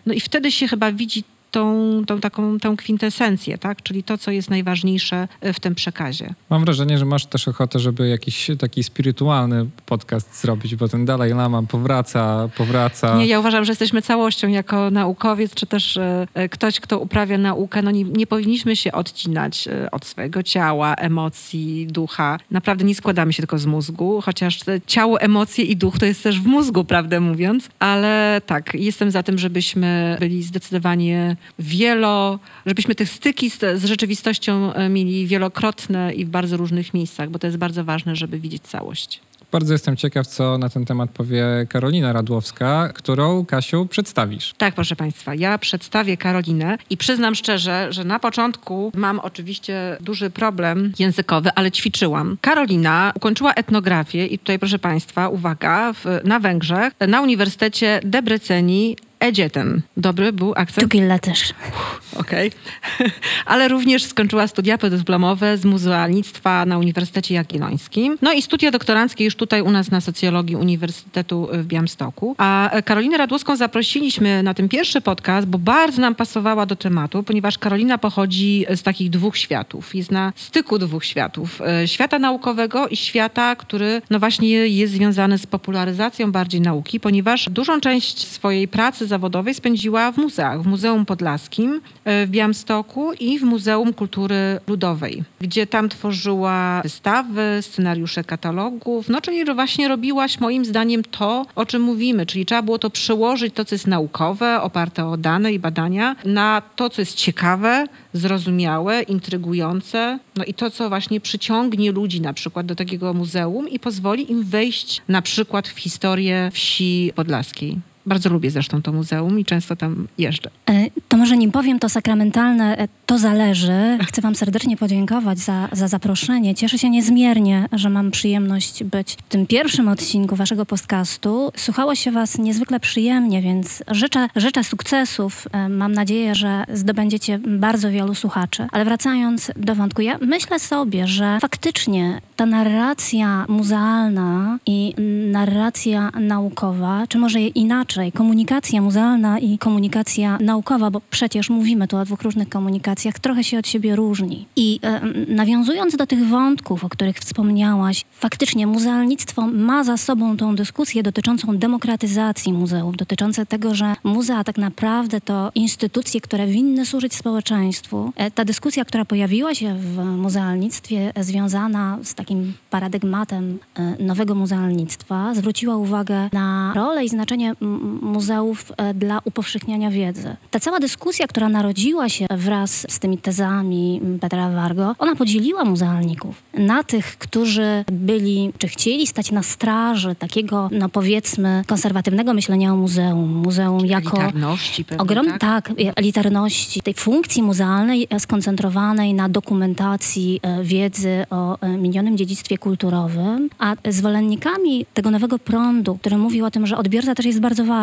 No i wtedy się chyba widzi tą, tą taką tą kwintesencję, tak? czyli to, co jest najważniejsze e, w tym przekazie. Mam wrażenie, że masz też ochotę, żeby jakiś taki spirytualny podcast zrobić, bo ten Dalaj Lama powraca, powraca. Nie, ja uważam, że jesteśmy całością jako naukowiec, czy też e, e, ktoś, kto uprawia naukę. No nie, nie powinniśmy się odcinać od swojego ciała, emocji, ducha. Naprawdę nie składamy się tylko z mózgu, chociaż ciało, emocje i duch to jest też w mózgu, prawdę mówiąc. Ale tak, jestem za tym, żebyśmy byli zdecydowanie wielo, żebyśmy te styki z, z rzeczywistością e, mieli wielokrotne i w bardzo różnych miejscach, bo to jest bardzo ważne, żeby widzieć całość. Bardzo jestem ciekaw, co na ten temat powie Karolina Radłowska, którą, Kasiu, przedstawisz. Tak, proszę Państwa, ja przedstawię Karolinę i przyznam szczerze, że na początku mam oczywiście duży problem językowy, ale ćwiczyłam. Karolina ukończyła etnografię i tutaj, proszę Państwa, uwaga, w, na Węgrzech, na Uniwersytecie Debreceni Edzietem. Dobry był akcent? Tugilla też. Okej. Okay. Ale również skończyła studia podyplomowe z muzealnictwa na Uniwersytecie Jagiellońskim. No i studia doktoranckie już tutaj u nas na socjologii Uniwersytetu w Białymstoku. A Karolinę Radłowską zaprosiliśmy na ten pierwszy podcast, bo bardzo nam pasowała do tematu, ponieważ Karolina pochodzi z takich dwóch światów. Jest na styku dwóch światów. E, świata naukowego i świata, który no właśnie jest związany z popularyzacją bardziej nauki, ponieważ dużą część swojej pracy zawodowej spędziła w muzeach. W Muzeum Podlaskim e, w Białymstoku i w Muzeum Kultury Ludowej, gdzie tam tworzyła wystawy, scenariusze katalogów. No czyli właśnie robiłaś moim zdaniem to, o czym mówimy, czyli trzeba było to przełożyć, to co jest naukowe, oparte o dane i badania, na to, co jest ciekawe, zrozumiałe, intrygujące, no i to, co właśnie przyciągnie ludzi na przykład do takiego muzeum i pozwoli im wejść na przykład w historię wsi podlaskiej. Bardzo lubię zresztą to muzeum i często tam jeżdżę. E, to może nim powiem to sakramentalne, e, to zależy. Chcę Wam serdecznie podziękować za, za zaproszenie. Cieszę się niezmiernie, że mam przyjemność być w tym pierwszym odcinku Waszego podcastu. Słuchało się Was niezwykle przyjemnie, więc życzę, życzę sukcesów. E, mam nadzieję, że zdobędziecie bardzo wielu słuchaczy. Ale wracając do wątku, ja myślę sobie, że faktycznie ta narracja muzealna i narracja naukowa, czy może inaczej, komunikacja muzealna i komunikacja naukowa, bo przecież mówimy tu o dwóch różnych komunikacjach, trochę się od siebie różni. I e, nawiązując do tych wątków, o których wspomniałaś, faktycznie muzealnictwo ma za sobą tą dyskusję dotyczącą demokratyzacji muzeów, dotyczące tego, że muzea tak naprawdę to instytucje, które winny służyć społeczeństwu. E, ta dyskusja, która pojawiła się w muzealnictwie, związana z takim paradygmatem e, nowego muzealnictwa, zwróciła uwagę na rolę i znaczenie muzeów e, dla upowszechniania wiedzy. Ta cała dyskusja, która narodziła się wraz z tymi tezami Petra Wargo, ona podzieliła muzealników na tych, którzy byli, czy chcieli stać na straży takiego, no powiedzmy, konserwatywnego myślenia o muzeum. Muzeum jako... Elitarności pewnie, ogrom, tak? tak, elitarności, tej funkcji muzealnej e, skoncentrowanej na dokumentacji wiedzy o minionym dziedzictwie kulturowym, a zwolennikami tego nowego prądu, który mówił o tym, że odbiorca też jest bardzo ważny.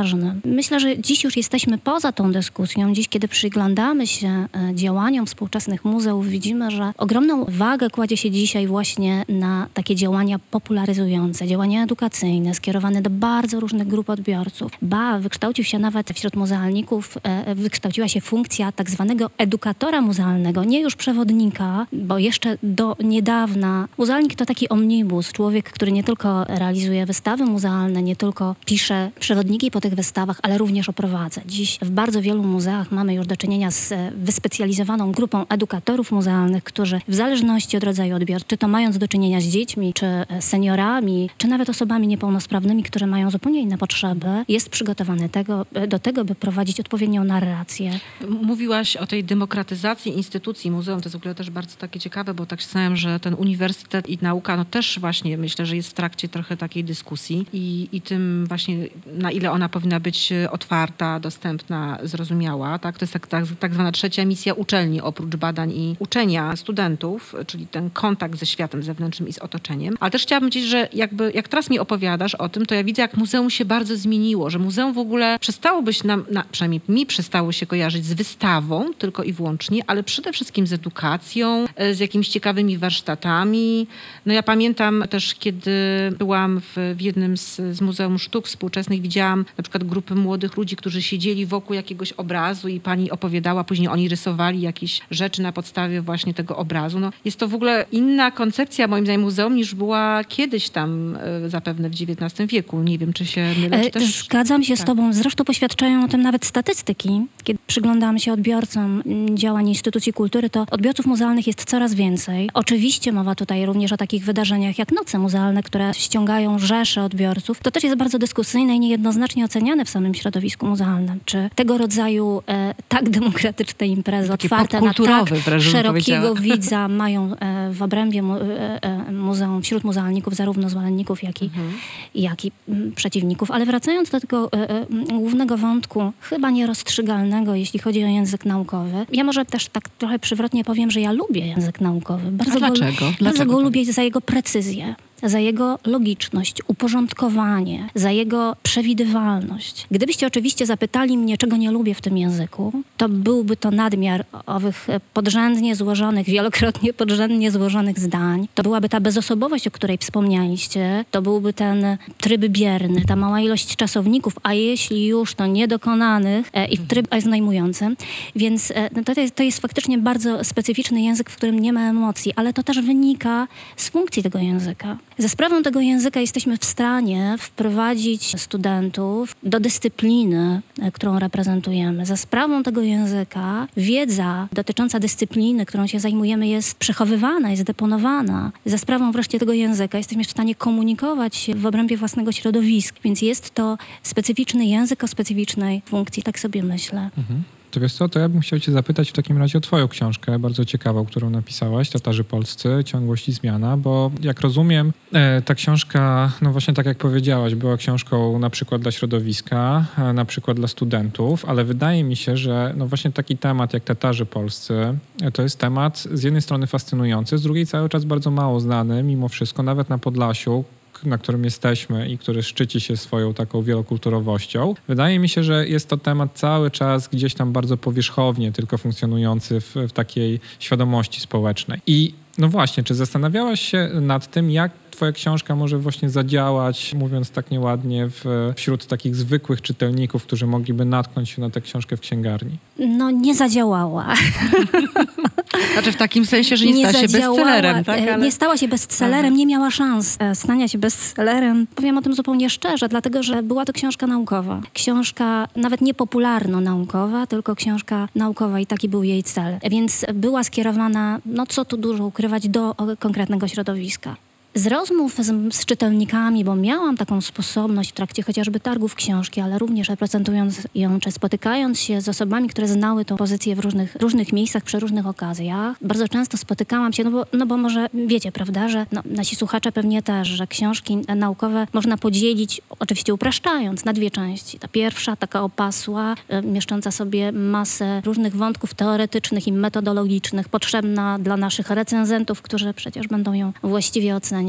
Myślę, że dziś już jesteśmy poza tą dyskusją. Dziś, kiedy przyglądamy się e, działaniom współczesnych muzeów, widzimy, że ogromną wagę kładzie się dzisiaj właśnie na takie działania popularyzujące, działania edukacyjne, skierowane do bardzo różnych grup odbiorców. Ba, wykształcił się nawet wśród muzealników, e, wykształciła się funkcja tak zwanego edukatora muzealnego, nie już przewodnika, bo jeszcze do niedawna muzealnik to taki omnibus, człowiek, który nie tylko realizuje wystawy muzealne, nie tylko pisze przewodniki tych wystawach, ale również oprowadza. Dziś w bardzo wielu muzeach mamy już do czynienia z e, wyspecjalizowaną grupą edukatorów muzealnych, którzy w zależności od rodzaju odbiorcy, czy to mając do czynienia z dziećmi, czy e, seniorami, czy nawet osobami niepełnosprawnymi, które mają zupełnie inne potrzeby, jest przygotowany tego, e, do tego, by prowadzić odpowiednią narrację. Mówiłaś o tej demokratyzacji instytucji muzeum. To jest w ogóle też bardzo takie ciekawe, bo tak się zastanawiam, że ten uniwersytet i nauka no też właśnie myślę, że jest w trakcie trochę takiej dyskusji i, i tym właśnie na ile ona powinna być otwarta, dostępna, zrozumiała. Tak? To jest tak, tak, tak zwana trzecia misja uczelni oprócz badań i uczenia studentów, czyli ten kontakt ze światem zewnętrznym i z otoczeniem. Ale też chciałabym powiedzieć, że jakby, jak teraz mi opowiadasz o tym, to ja widzę, jak muzeum się bardzo zmieniło, że muzeum w ogóle przestało być nam, na, przynajmniej mi przestało się kojarzyć z wystawą tylko i wyłącznie, ale przede wszystkim z edukacją, z jakimiś ciekawymi warsztatami. No ja pamiętam też, kiedy byłam w, w jednym z, z Muzeum Sztuk Współczesnych, widziałam na przykład grupy młodych ludzi, którzy siedzieli wokół jakiegoś obrazu i pani opowiadała, później oni rysowali jakieś rzeczy na podstawie właśnie tego obrazu. No, jest to w ogóle inna koncepcja moim zdaniem muzeum niż była kiedyś tam e, zapewne w XIX wieku. Nie wiem, czy się mylę. Czy e, też... Zgadzam się tak. z tobą. Zresztą poświadczają o tym nawet statystyki. Kiedy przyglądamy się odbiorcom działań instytucji kultury, to odbiorców muzealnych jest coraz więcej. Oczywiście mowa tutaj również o takich wydarzeniach jak noce muzealne, które ściągają rzesze odbiorców. To też jest bardzo dyskusyjne i niejednoznacznie oceniane w samym środowisku muzealnym. Czy tego rodzaju e, tak demokratyczne imprezy, Takie otwarte na tak szerokiego widza mają e, w obrębie mu, e, e, muzeum, wśród muzealników zarówno zwolenników, jak i, mhm. jak i m, przeciwników. Ale wracając do tego e, e, głównego wątku, chyba nierozstrzygalnego, jeśli chodzi o język naukowy. Ja może też tak trochę przywrotnie powiem, że ja lubię język naukowy. Bardzo A dlaczego? Go, dlaczego bardzo go lubię za jego precyzję za jego logiczność, uporządkowanie, za jego przewidywalność. Gdybyście oczywiście zapytali mnie, czego nie lubię w tym języku, to byłby to nadmiar owych podrzędnie złożonych, wielokrotnie podrzędnie złożonych zdań. To byłaby ta bezosobowość, o której wspomnieliście. To byłby ten tryb bierny, ta mała ilość czasowników, a jeśli już, to niedokonanych e, i w tryb znajmującym. Więc e, no to, to jest faktycznie bardzo specyficzny język, w którym nie ma emocji, ale to też wynika z funkcji tego języka. Ze sprawą tego języka jesteśmy w stanie wprowadzić studentów do dyscypliny, e, którą reprezentujemy. Za sprawą tego języka wiedza dotycząca dyscypliny, którą się zajmujemy, jest przechowywana, jest deponowana. Za sprawą wreszcie tego języka jesteśmy w stanie komunikować się w obrębie własnego środowiska, więc jest to specyficzny język o specyficznej funkcji, tak sobie myślę. Mhm. To wiesz co, to ja bym chciał cię zapytać w takim razie o twoją książkę, bardzo ciekawą, którą napisałaś, Tatarzy Polscy, Ciągłość i Zmiana, bo jak rozumiem, e, ta książka, no właśnie tak jak powiedziałaś, była książką na przykład dla środowiska, e, na przykład dla studentów, ale wydaje mi się, że no właśnie taki temat jak Tatarzy Polscy, e, to jest temat z jednej strony fascynujący, z drugiej cały czas bardzo mało znany, mimo wszystko, nawet na Podlasiu, na którym jesteśmy i który szczyci się swoją taką wielokulturowością. Wydaje mi się, że jest to temat cały czas gdzieś tam bardzo powierzchownie tylko funkcjonujący w, w takiej świadomości społecznej. I no właśnie, czy zastanawiałaś się nad tym, jak twoja książka może właśnie zadziałać, mówiąc tak nieładnie, w, wśród takich zwykłych czytelników, którzy mogliby natknąć się na tę książkę w księgarni? No nie zadziałała. Znaczy w takim sensie, że nie, nie stała się bestsellerem, tak? Ale... Nie stała się bestsellerem, Aha. nie miała szans e, stania się bestsellerem. Powiem o tym zupełnie szczerze, dlatego że była to książka naukowa. Książka nawet nie popularno-naukowa, tylko książka naukowa i taki był jej cel. Więc była skierowana, no co tu dużo ukrywać, do konkretnego środowiska. Z rozmów z, z, czytelnikami, bo miałam taką sposobność w trakcie chociażby targów książki, ale również reprezentując ją, czy spotykając się z osobami, które znały tą pozycję w różnych, różnych miejscach, przy różnych okazjach, bardzo często spotykałam się, no bo, no bo może wiecie, prawda, że no, nasi słuchacze pewnie też, że książki naukowe można podzielić, oczywiście upraszczając, na dwie części. Ta pierwsza, taka opasła, y, mieszcząca sobie masę różnych wątków teoretycznych i metodologicznych, potrzebna dla naszych recenzentów, którzy przecież będą ją właściwie oceniać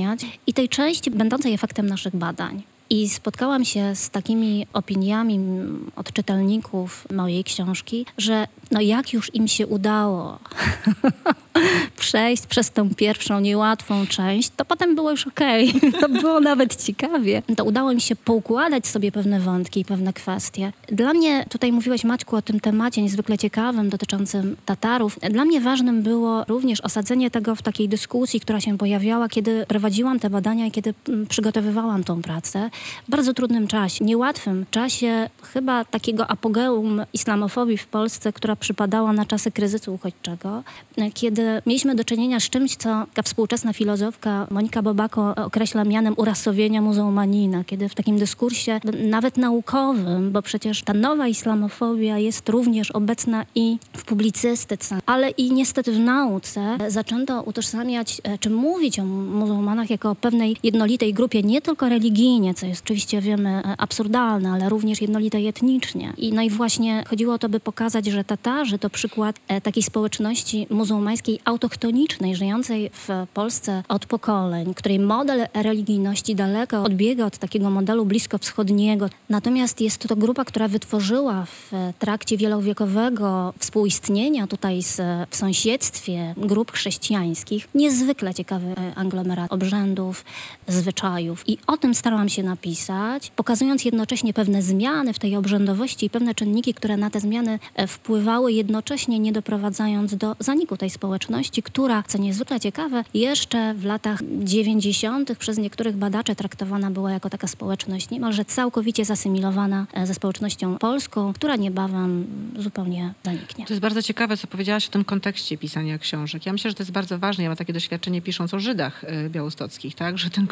i tej części będącej efektem naszych badań. I spotkałam się z takimi opiniami od czytelników mojej książki, że no jak już im się udało przejść przez tą pierwszą niełatwą część, to potem było już okej. Okay. To było nawet ciekawie. To udało mi się poukładać sobie pewne wątki i pewne kwestie. Dla mnie, tutaj mówiłeś Maćku o tym temacie niezwykle ciekawym dotyczącym Tatarów. Dla mnie ważnym było również osadzenie tego w takiej dyskusji, która się pojawiała, kiedy prowadziłam te badania i kiedy przygotowywałam tą pracę. Bardzo trudnym czasie, niełatwym czasie, chyba takiego apogeum islamofobii w Polsce, która przypadała na czasy kryzysu uchodźczego, kiedy mieliśmy do czynienia z czymś, co współczesna filozofka Monika Bobako określa mianem urasowienia muzułmanina, kiedy w takim dyskursie nawet naukowym, bo przecież ta nowa islamofobia jest również obecna i w publicystyce, ale i niestety w nauce, zaczęto utożsamiać e, czy mówić o muzułmanach jako o pewnej jednolitej grupie, nie tylko religijnie, co jest oczywiście wiemy e, absurdalne, ale również jednolitej etnicznie. I no i właśnie chodziło o to, by pokazać, że Tatarzy to przykład e, takiej społeczności muzułmańskiej autochtonicznej, żyjącej w Polsce od pokoleń, której model religijności daleko odbiega od takiego modelu bliskowschodniego. Natomiast jest to grupa, która wytworzyła w trakcie wielowiekowego współistnienia tutaj z, w sąsiedztwie grup chrześcijańskich niezwykle ciekawy e, anglomerat obrzędów, zwyczajów. I o tym starałam się napisać, pokazując jednocześnie pewne zmiany w tej obrzędowości i pewne czynniki, które na te zmiany e, wpływały, jednocześnie nie doprowadzając do zaniku tej społeczności, która, co niezwykle ciekawe, jeszcze w latach 90. przez niektórych badaczy traktowana była jako taka społeczność niemalże całkowicie zasymilowana e, ze społecznością polską, która niebawem zupełnie zaniknie. To jest bardzo ciekawe, co powiedziałaś o tym kontekście pisania książek. Ja myślę, że to jest bardzo ważne. Ja mam takie doświadczenie pisząc o Żydach e, białostockich, tak? że ten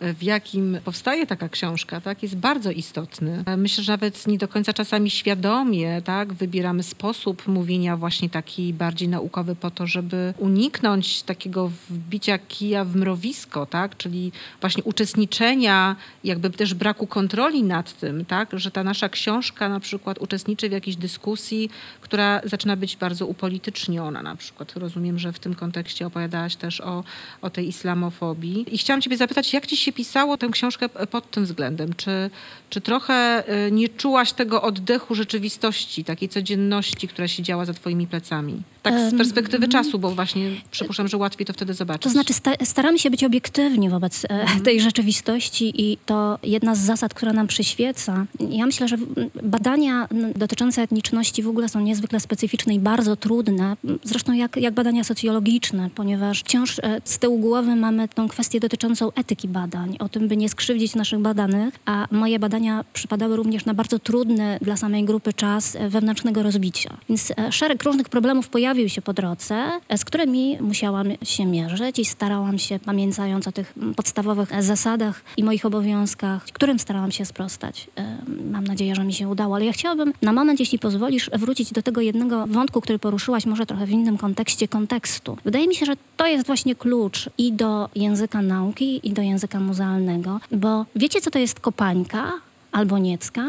w jakim powstaje taka książka, tak, jest bardzo istotny. Myślę, że nawet nie do końca czasami świadomie tak, wybieramy sposób mówienia właśnie taki bardziej naukowy po to, żeby uniknąć takiego wbicia kija w mrowisko, tak, czyli właśnie uczestniczenia, jakby też braku kontroli nad tym, tak, że ta nasza książka na przykład uczestniczy w jakiejś dyskusji, która zaczyna być bardzo upolityczniona na przykład. Rozumiem, że w tym kontekście opowiadałaś też o, o tej islamofobii. I chciałam ciebie zapytać, jak ci się pisało tę książkę pod tym względem? Czy, czy trochę y, nie czułaś tego oddechu rzeczywistości, takiej codzienności, która się działa za twoimi plecami? Tak z perspektywy um, czasu, bo właśnie przypuszczam, że łatwiej to wtedy zobaczyć. To znaczy sta staramy się być obiektywni wobec mm. tej rzeczywistości i to jedna z zasad, która nam przyświeca. Ja myślę, że badania dotyczące etniczności w ogóle są niezwykle specyficzne i bardzo trudne. Zresztą jak, jak badania socjologiczne, ponieważ wciąż e, z tyłu głowy mamy tą kwestię dotyczącą etyki badań, o tym, by nie skrzywdzić naszych badanych, a moje badania przypadały również na bardzo trudny dla samej grupy czas e, wewnętrznego rozbicia. Więc e, szereg różnych problemów pojawia pojawił się po drodze, z którymi musiałam się mierzyć i starałam się, pamiętając o tych podstawowych zasadach i moich obowiązkach, którym starałam się sprostać. Mam nadzieję, że mi się udało, ale ja chciałabym na moment, jeśli pozwolisz, wrócić do tego jednego wątku, który poruszyłaś, może trochę w innym kontekście kontekstu. Wydaje mi się, że to jest właśnie klucz i do języka nauki, i do języka muzealnego, bo wiecie, co to jest kopańka albo niecka?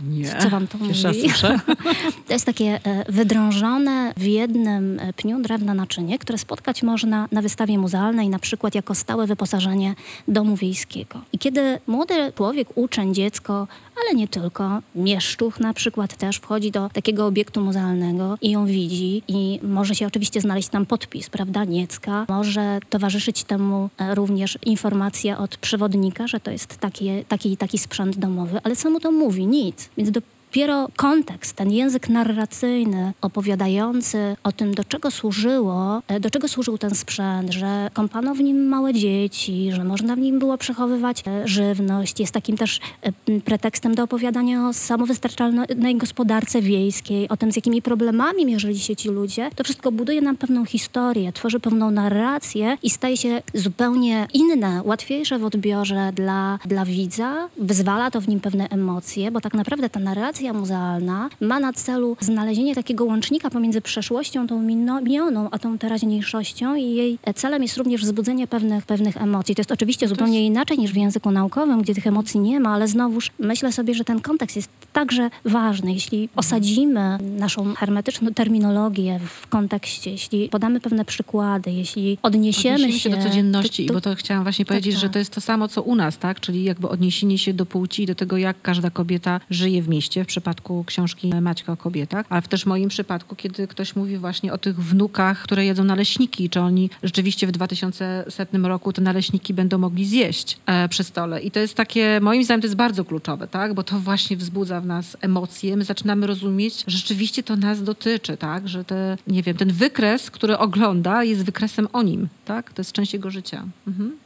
Nie. Co wam to Pierwsza mówi? słyszę. To jest takie e, wydrążone w jednym e, pniu drewna naczynie, które spotkać można na wystawie muzealnej, na przykład jako stałe wyposażenie domu wiejskiego. I kiedy młody człowiek, uczeń, dziecko, ale nie tylko, mieszczuch na przykład też wchodzi do takiego obiektu muzealnego i ją widzi i może się oczywiście znaleźć tam podpis, prawda, niecka. Może towarzyszyć temu e, również informacja od przewodnika, że to jest taki, taki taki sprzęt domowy, ale co mu to mówi? Nic. Więc dopiero kontekst, ten język narracyjny, opowiadający o tym, do czego służyło, e, do czego służył ten sprzęt, że kąpano w nim małe dzieci, że można w nim było przechowywać e, żywność, jest takim też e, pretekstem do opowiadania o samowystarczalnej gospodarce wiejskiej, o tym, z jakimi problemami mierzyli się ci ludzie. To wszystko buduje nam pewną historię, tworzy pewną narrację i staje się zupełnie inne, łatwiejsze w odbiorze dla, dla widza. Wyzwala to w nim pewne emocje, bo tak naprawdę ta narracja muzealna ma na celu znalezienie takiego łącznika pomiędzy przeszłością, tą minioną, a tą teraźniejszością i jej celem jest również wzbudzenie pewnych, pewnych emocji. To jest oczywiście zupełnie jest... inaczej niż w języku naukowym, gdzie tych emocji nie ma, ale znowuż myślę sobie, że ten kontekst jest także ważny. Jeśli mhm. osadzimy naszą hermetyczną terminologię w kontekście, jeśli podamy pewne przykłady, jeśli odniesiemy, odniesiemy się, się do codzienności, to, to, bo to chciałam właśnie powiedzieć, tak, że to jest to samo, co u nas, tak? Czyli jakby odniesienie się do płci i do tego, jak każda kobieta żyje w mieście, w przypadku książki Maćka o kobietach, ale też moim przypadku, kiedy ktoś mówi właśnie o tych wnukach, które jedzą naleśniki, czy oni rzeczywiście w 2100 roku te naleśniki będą mogli zjeść e, przy stole. I to jest takie, moim zdaniem to jest bardzo kluczowe, tak? Bo to właśnie wzbudza w nas emocje. My zaczynamy rozumieć, że rzeczywiście to nas dotyczy, tak? Że te, nie wiem, ten wykres, który ogląda jest wykresem o nim, tak? To jest część jego życia. Mhm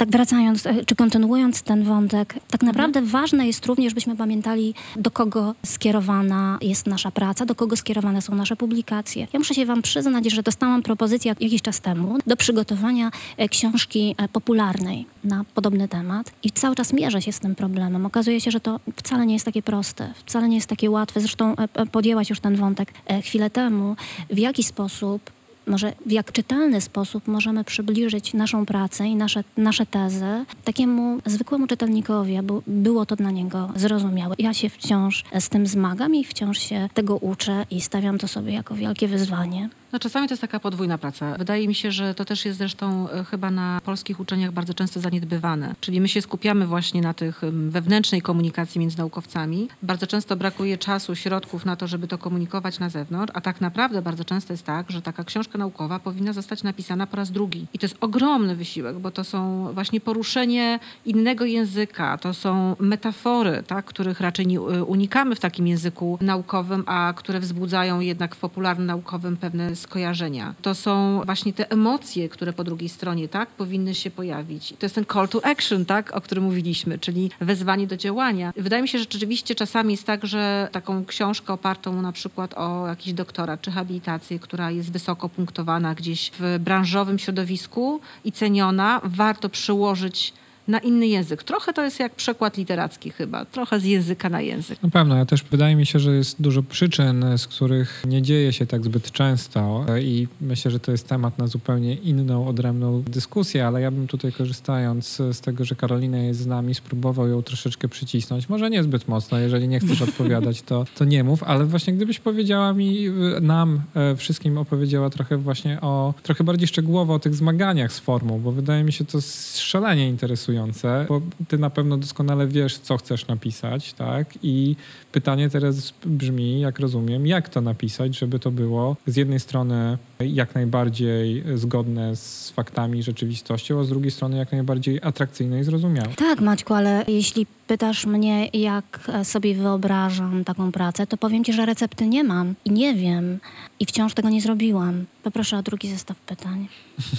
tak wracając, e, czy kontynuując ten wątek, tak naprawdę mhm. ważne jest również, byśmy pamiętali, do kogo skierowana jest nasza praca, do kogo skierowane są nasze publikacje. Ja muszę się wam przyznać, że dostałam propozycję jakiś czas temu do przygotowania e, książki e, popularnej na podobny temat i cały czas mierzę się z tym problemem. Okazuje się, że to wcale nie jest takie proste, wcale nie jest takie łatwe. Zresztą podjęłaś już ten wątek chwilę temu. W jaki sposób może w jak czytelny sposób możemy przybliżyć naszą pracę i nasze, nasze tezy takiemu zwykłemu czytelnikowi, bo było to dla niego zrozumiałe. Ja się wciąż z tym zmagam i wciąż się tego uczę i stawiam to sobie jako wielkie wyzwanie. No czasami to jest taka podwójna praca. Wydaje mi się, że to też jest zresztą e, chyba na polskich uczelniach bardzo często zaniedbywane. Czyli my się skupiamy właśnie na tych wewnętrznej komunikacji między naukowcami. Bardzo często brakuje czasu, środków na to, żeby to komunikować na zewnątrz, a tak naprawdę bardzo często jest tak, że taka książka naukowa powinna zostać napisana po raz drugi. I to jest ogromny wysiłek, bo to są właśnie poruszenie innego języka, to są metafory, tak, których raczej nie e, unikamy w takim języku naukowym, a które wzbudzają jednak w popularnym naukowym pewne skojarzenia. To są właśnie te emocje, które po drugiej stronie tak powinny się pojawić. To jest ten call to action, tak, o którym mówiliśmy, czyli wezwanie do działania. Wydaje mi się, że rzeczywiście czasami jest tak, że taką książkę opartą na przykład o jakiś doktorat czy habilitację, która jest wysoko punktowana gdzieś w branżowym środowisku i ceniona, warto przyłożyć na inny język. Trochę to jest jak przekład literacki chyba, trochę z języka na język. Na pewno, ja też wydaje mi się, że jest dużo przyczyn, z których nie dzieje się tak zbyt często i myślę, że to jest temat na zupełnie inną, odrębną dyskusję, ale ja bym tutaj korzystając z tego, że Karolina jest z nami, spróbował ją troszeczkę przycisnąć. Może nie zbyt mocno, jeżeli nie chcesz odpowiadać, to, to nie mów, ale właśnie gdybyś powiedziała mi, nam e, wszystkim opowiedziała trochę właśnie o, trochę bardziej szczegółowo o tych zmaganiach z formą, bo wydaje mi się to szalenie interesujące interesujące, bo ty na pewno doskonale wiesz, co chcesz napisać, tak? I pytanie teraz brzmi, jak rozumiem, jak to napisać, żeby to było z jednej strony jak najbardziej zgodne z faktami, rzeczywistością, a z drugiej strony jak najbardziej atrakcyjne i zrozumiałe. Tak, Maćku, ale jeśli pytasz mnie, jak sobie wyobrażam taką pracę, to powiem ci, że recepty nie mam i nie wiem i wciąż tego nie zrobiłam. Poproszę o drugi zestaw pytań.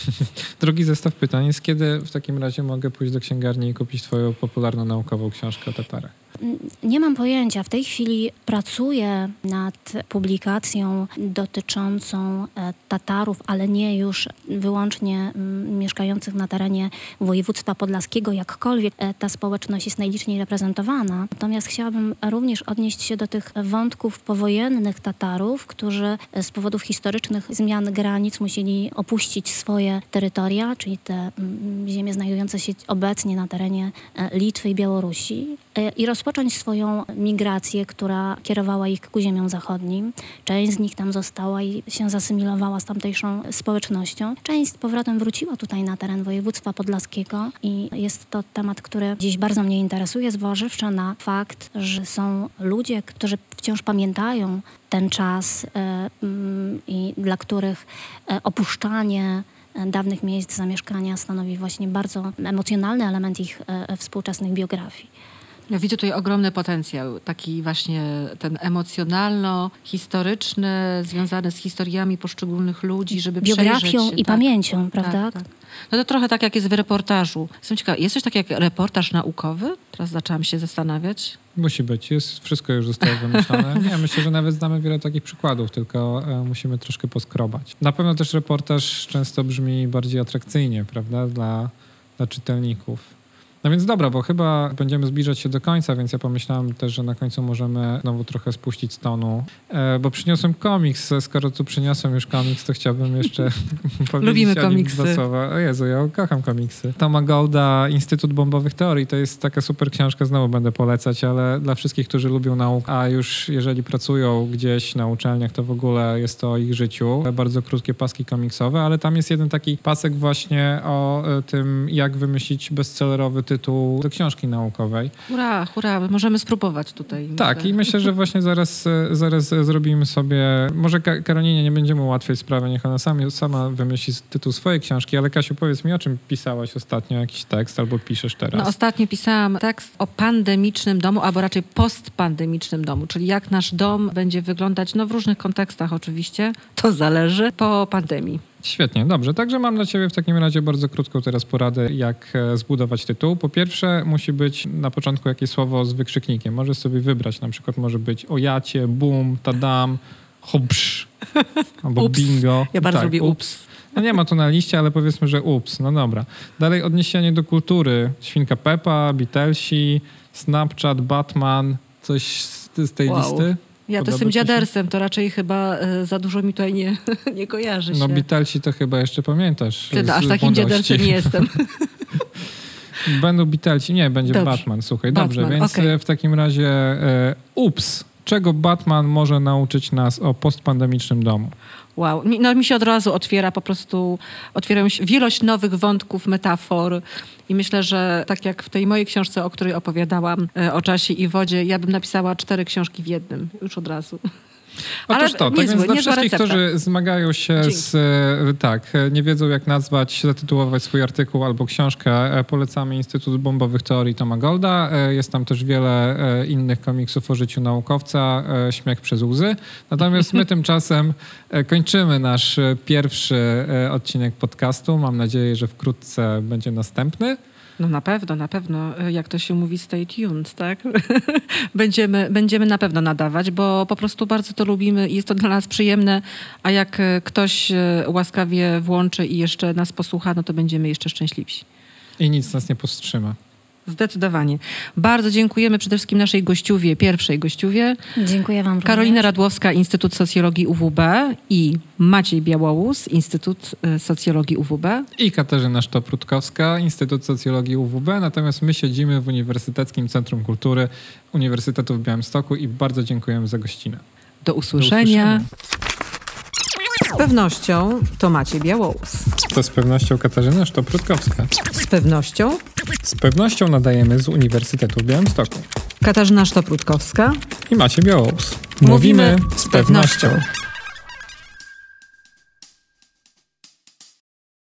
drugi zestaw pytań jest, kiedy w takim razie mogę pójść do księgarni i kupić twoją popularną naukową książkę o Tatarach? Nie mam pojęcia. W tej chwili pracuję nad publikacją dotyczącą e, Tatarów, ale nie już wyłącznie mieszkających na terenie województwa podlaskiego, jakkolwiek e, ta społeczność jest najliczniej reprezentowana. Natomiast chciałabym również odnieść się do tych wątków powojennych Tatarów, którzy z powodów historycznych zmian granic musieli opuścić swoje terytoria, czyli te ziemie znajdujące się obecnie na terenie e, Litwy i Białorusi e, i rozpocząć swoją migrację, która kierowała ich ku ziemiom zachodnim. Część z nich tam została i się zasymilowała z tamtejszą społecznością. Część z powrotem wróciła tutaj na teren województwa podlaskiego i jest to temat, który dziś bardzo mnie interesuje, zważywszy na fakt, że są ludzie, którzy wciąż pamiętają ten czas e, mm, i dla których opuszczanie dawnych miejsc zamieszkania stanowi właśnie bardzo emocjonalny element ich e, współczesnych biografii. Ja widzę tutaj ogromny potencjał, taki właśnie ten emocjonalno-historyczny, związany z historiami poszczególnych ludzi, żeby Biografią się, i tak, pamięcią, tak, prawda? Tak, no to trochę tak jak jest w reportażu. Jestem ciekawa, jest coś takiego jak reportaż naukowy? Teraz zaczęłam się zastanawiać. Musi być, jest, wszystko już zostało wymyślone. Nie, myślę, że nawet znamy wiele takich przykładów, tylko e, musimy troszkę poskrobać. Na pewno też reportaż często brzmi bardziej atrakcyjnie, prawda, dla, dla czytelników. No więc dobra, bo chyba będziemy zbliżać się do końca, więc ja pomyślałem też, że na końcu możemy znowu trochę spuścić z tonu, e, bo przyniosłem komiks. Skoro tu przyniosłem już komiks, to chciałbym jeszcze powiedzieć Lubimy komiksy. dwa słowa. O Jezu, ja kocham komiksy. Toma Golda, Instytut Bombowych Teorii, to jest taka super książka, znowu będę polecać, ale dla wszystkich, którzy lubią naukę, a już jeżeli pracują gdzieś na uczelniach, to w ogóle jest to o ich życiu. Bardzo krótkie paski komiksowe, ale tam jest jeden taki pasek właśnie o e, tym, jak wymyślić bestsellerowy tytuł do książki naukowej. Hurra, hurra, możemy spróbować tutaj. Tak, myślę. i myślę, że właśnie zaraz, zaraz zrobimy sobie, może Karolinie nie będziemy ułatwiać sprawy, niech ona sama, sama wymyśli tytuł swojej książki, ale Kasiu, powiedz mi, o czym pisałaś ostatnio, jakiś tekst albo piszesz teraz? No ostatnio pisałam tekst o pandemicznym domu, albo raczej postpandemicznym domu, czyli jak nasz dom będzie wyglądać, no w różnych kontekstach oczywiście, to zależy, po pandemii. Świetnie, dobrze. Także mam dla Ciebie w takim razie bardzo krótką teraz poradę, jak e, zbudować tytuł. Po pierwsze, musi być na początku jakieś słowo z wykrzyknikiem. Możesz sobie wybrać, na przykład może być ojacie, boom, tadam, hopsz, albo ups. bingo. Ja bardzo tak, lubię ups. No nie ma tu na liście, ale powiedzmy, że ups. No dobra. Dalej odniesienie do kultury. Świnka Peppa, Beatlesi, Snapchat, Batman, coś z, z tej wow. listy? Ja to jestem dziadersem, to raczej chyba e, za dużo mi tutaj nie, nie kojarzy no, się. No Beatlesi to chyba jeszcze pamiętasz. Ty, no, aż takim dziadersem nie jestem. Będą Beatlesi, nie, będzie dobrze. Batman, słuchaj. Batman, dobrze, więc okay. w takim razie e, ups, czego Batman może nauczyć nas o postpandemicznym domu? Wow, no mi się od razu otwiera po prostu, otwierają się wielość nowych wątków, metafor i myślę, że tak jak w tej mojej książce, o której opowiadałam, e, o czasie i wodzie, ja bym napisała cztery książki w jednym, już od razu. Otóż to, tak więc dla wszystkich, którzy zmagają się Dzięki. z, e, tak, nie wiedzą jak nazwać, zatytułować swój artykuł albo książkę, e, polecamy Instytut Bombowych Teorii Toma Golda. E, jest tam też wiele innych komiksów o życiu naukowca, Śmiech przez łzy. Natomiast my tymczasem kończymy nasz pierwszy odcinek podcastu. Mam nadzieję, że wkrótce będzie następny. No na pewno, na pewno. Jak to się mówi, stay tuned, tak? będziemy, będziemy na pewno nadawać, bo po prostu bardzo to lubimy i jest to dla nas przyjemne, a jak ktoś e, łaskawie włączy i jeszcze nas posłucha, no to będziemy jeszcze szczęśliwsi. I nic nas nie powstrzyma. Zdecydowanie. Bardzo dziękujemy przede wszystkim naszej gościuwie, pierwszej gościuwie. Dziękuję Wam. Karolina Radłowska, Instytut Socjologii UWB i Maciej Białołus, Instytut y, Socjologii UWB. I Katarzyna Sztoprutkowska, Instytut Socjologii UWB. Natomiast my siedzimy w Uniwersyteckim Centrum Kultury Uniwersytetu w Białymstoku i bardzo dziękujemy za gościnę. Do usłyszenia. Do usłyszenia. Z pewnością to Maciej Białołus. To z pewnością Katarzyna Sztoprutkowska. Z pewnością? Z pewnością nadajemy z Uniwersytetu w Białymstoku. Katarzyna Sztoprutkowska i Maciej Białołus. Mówimy, Mówimy z pewnością. pewnością.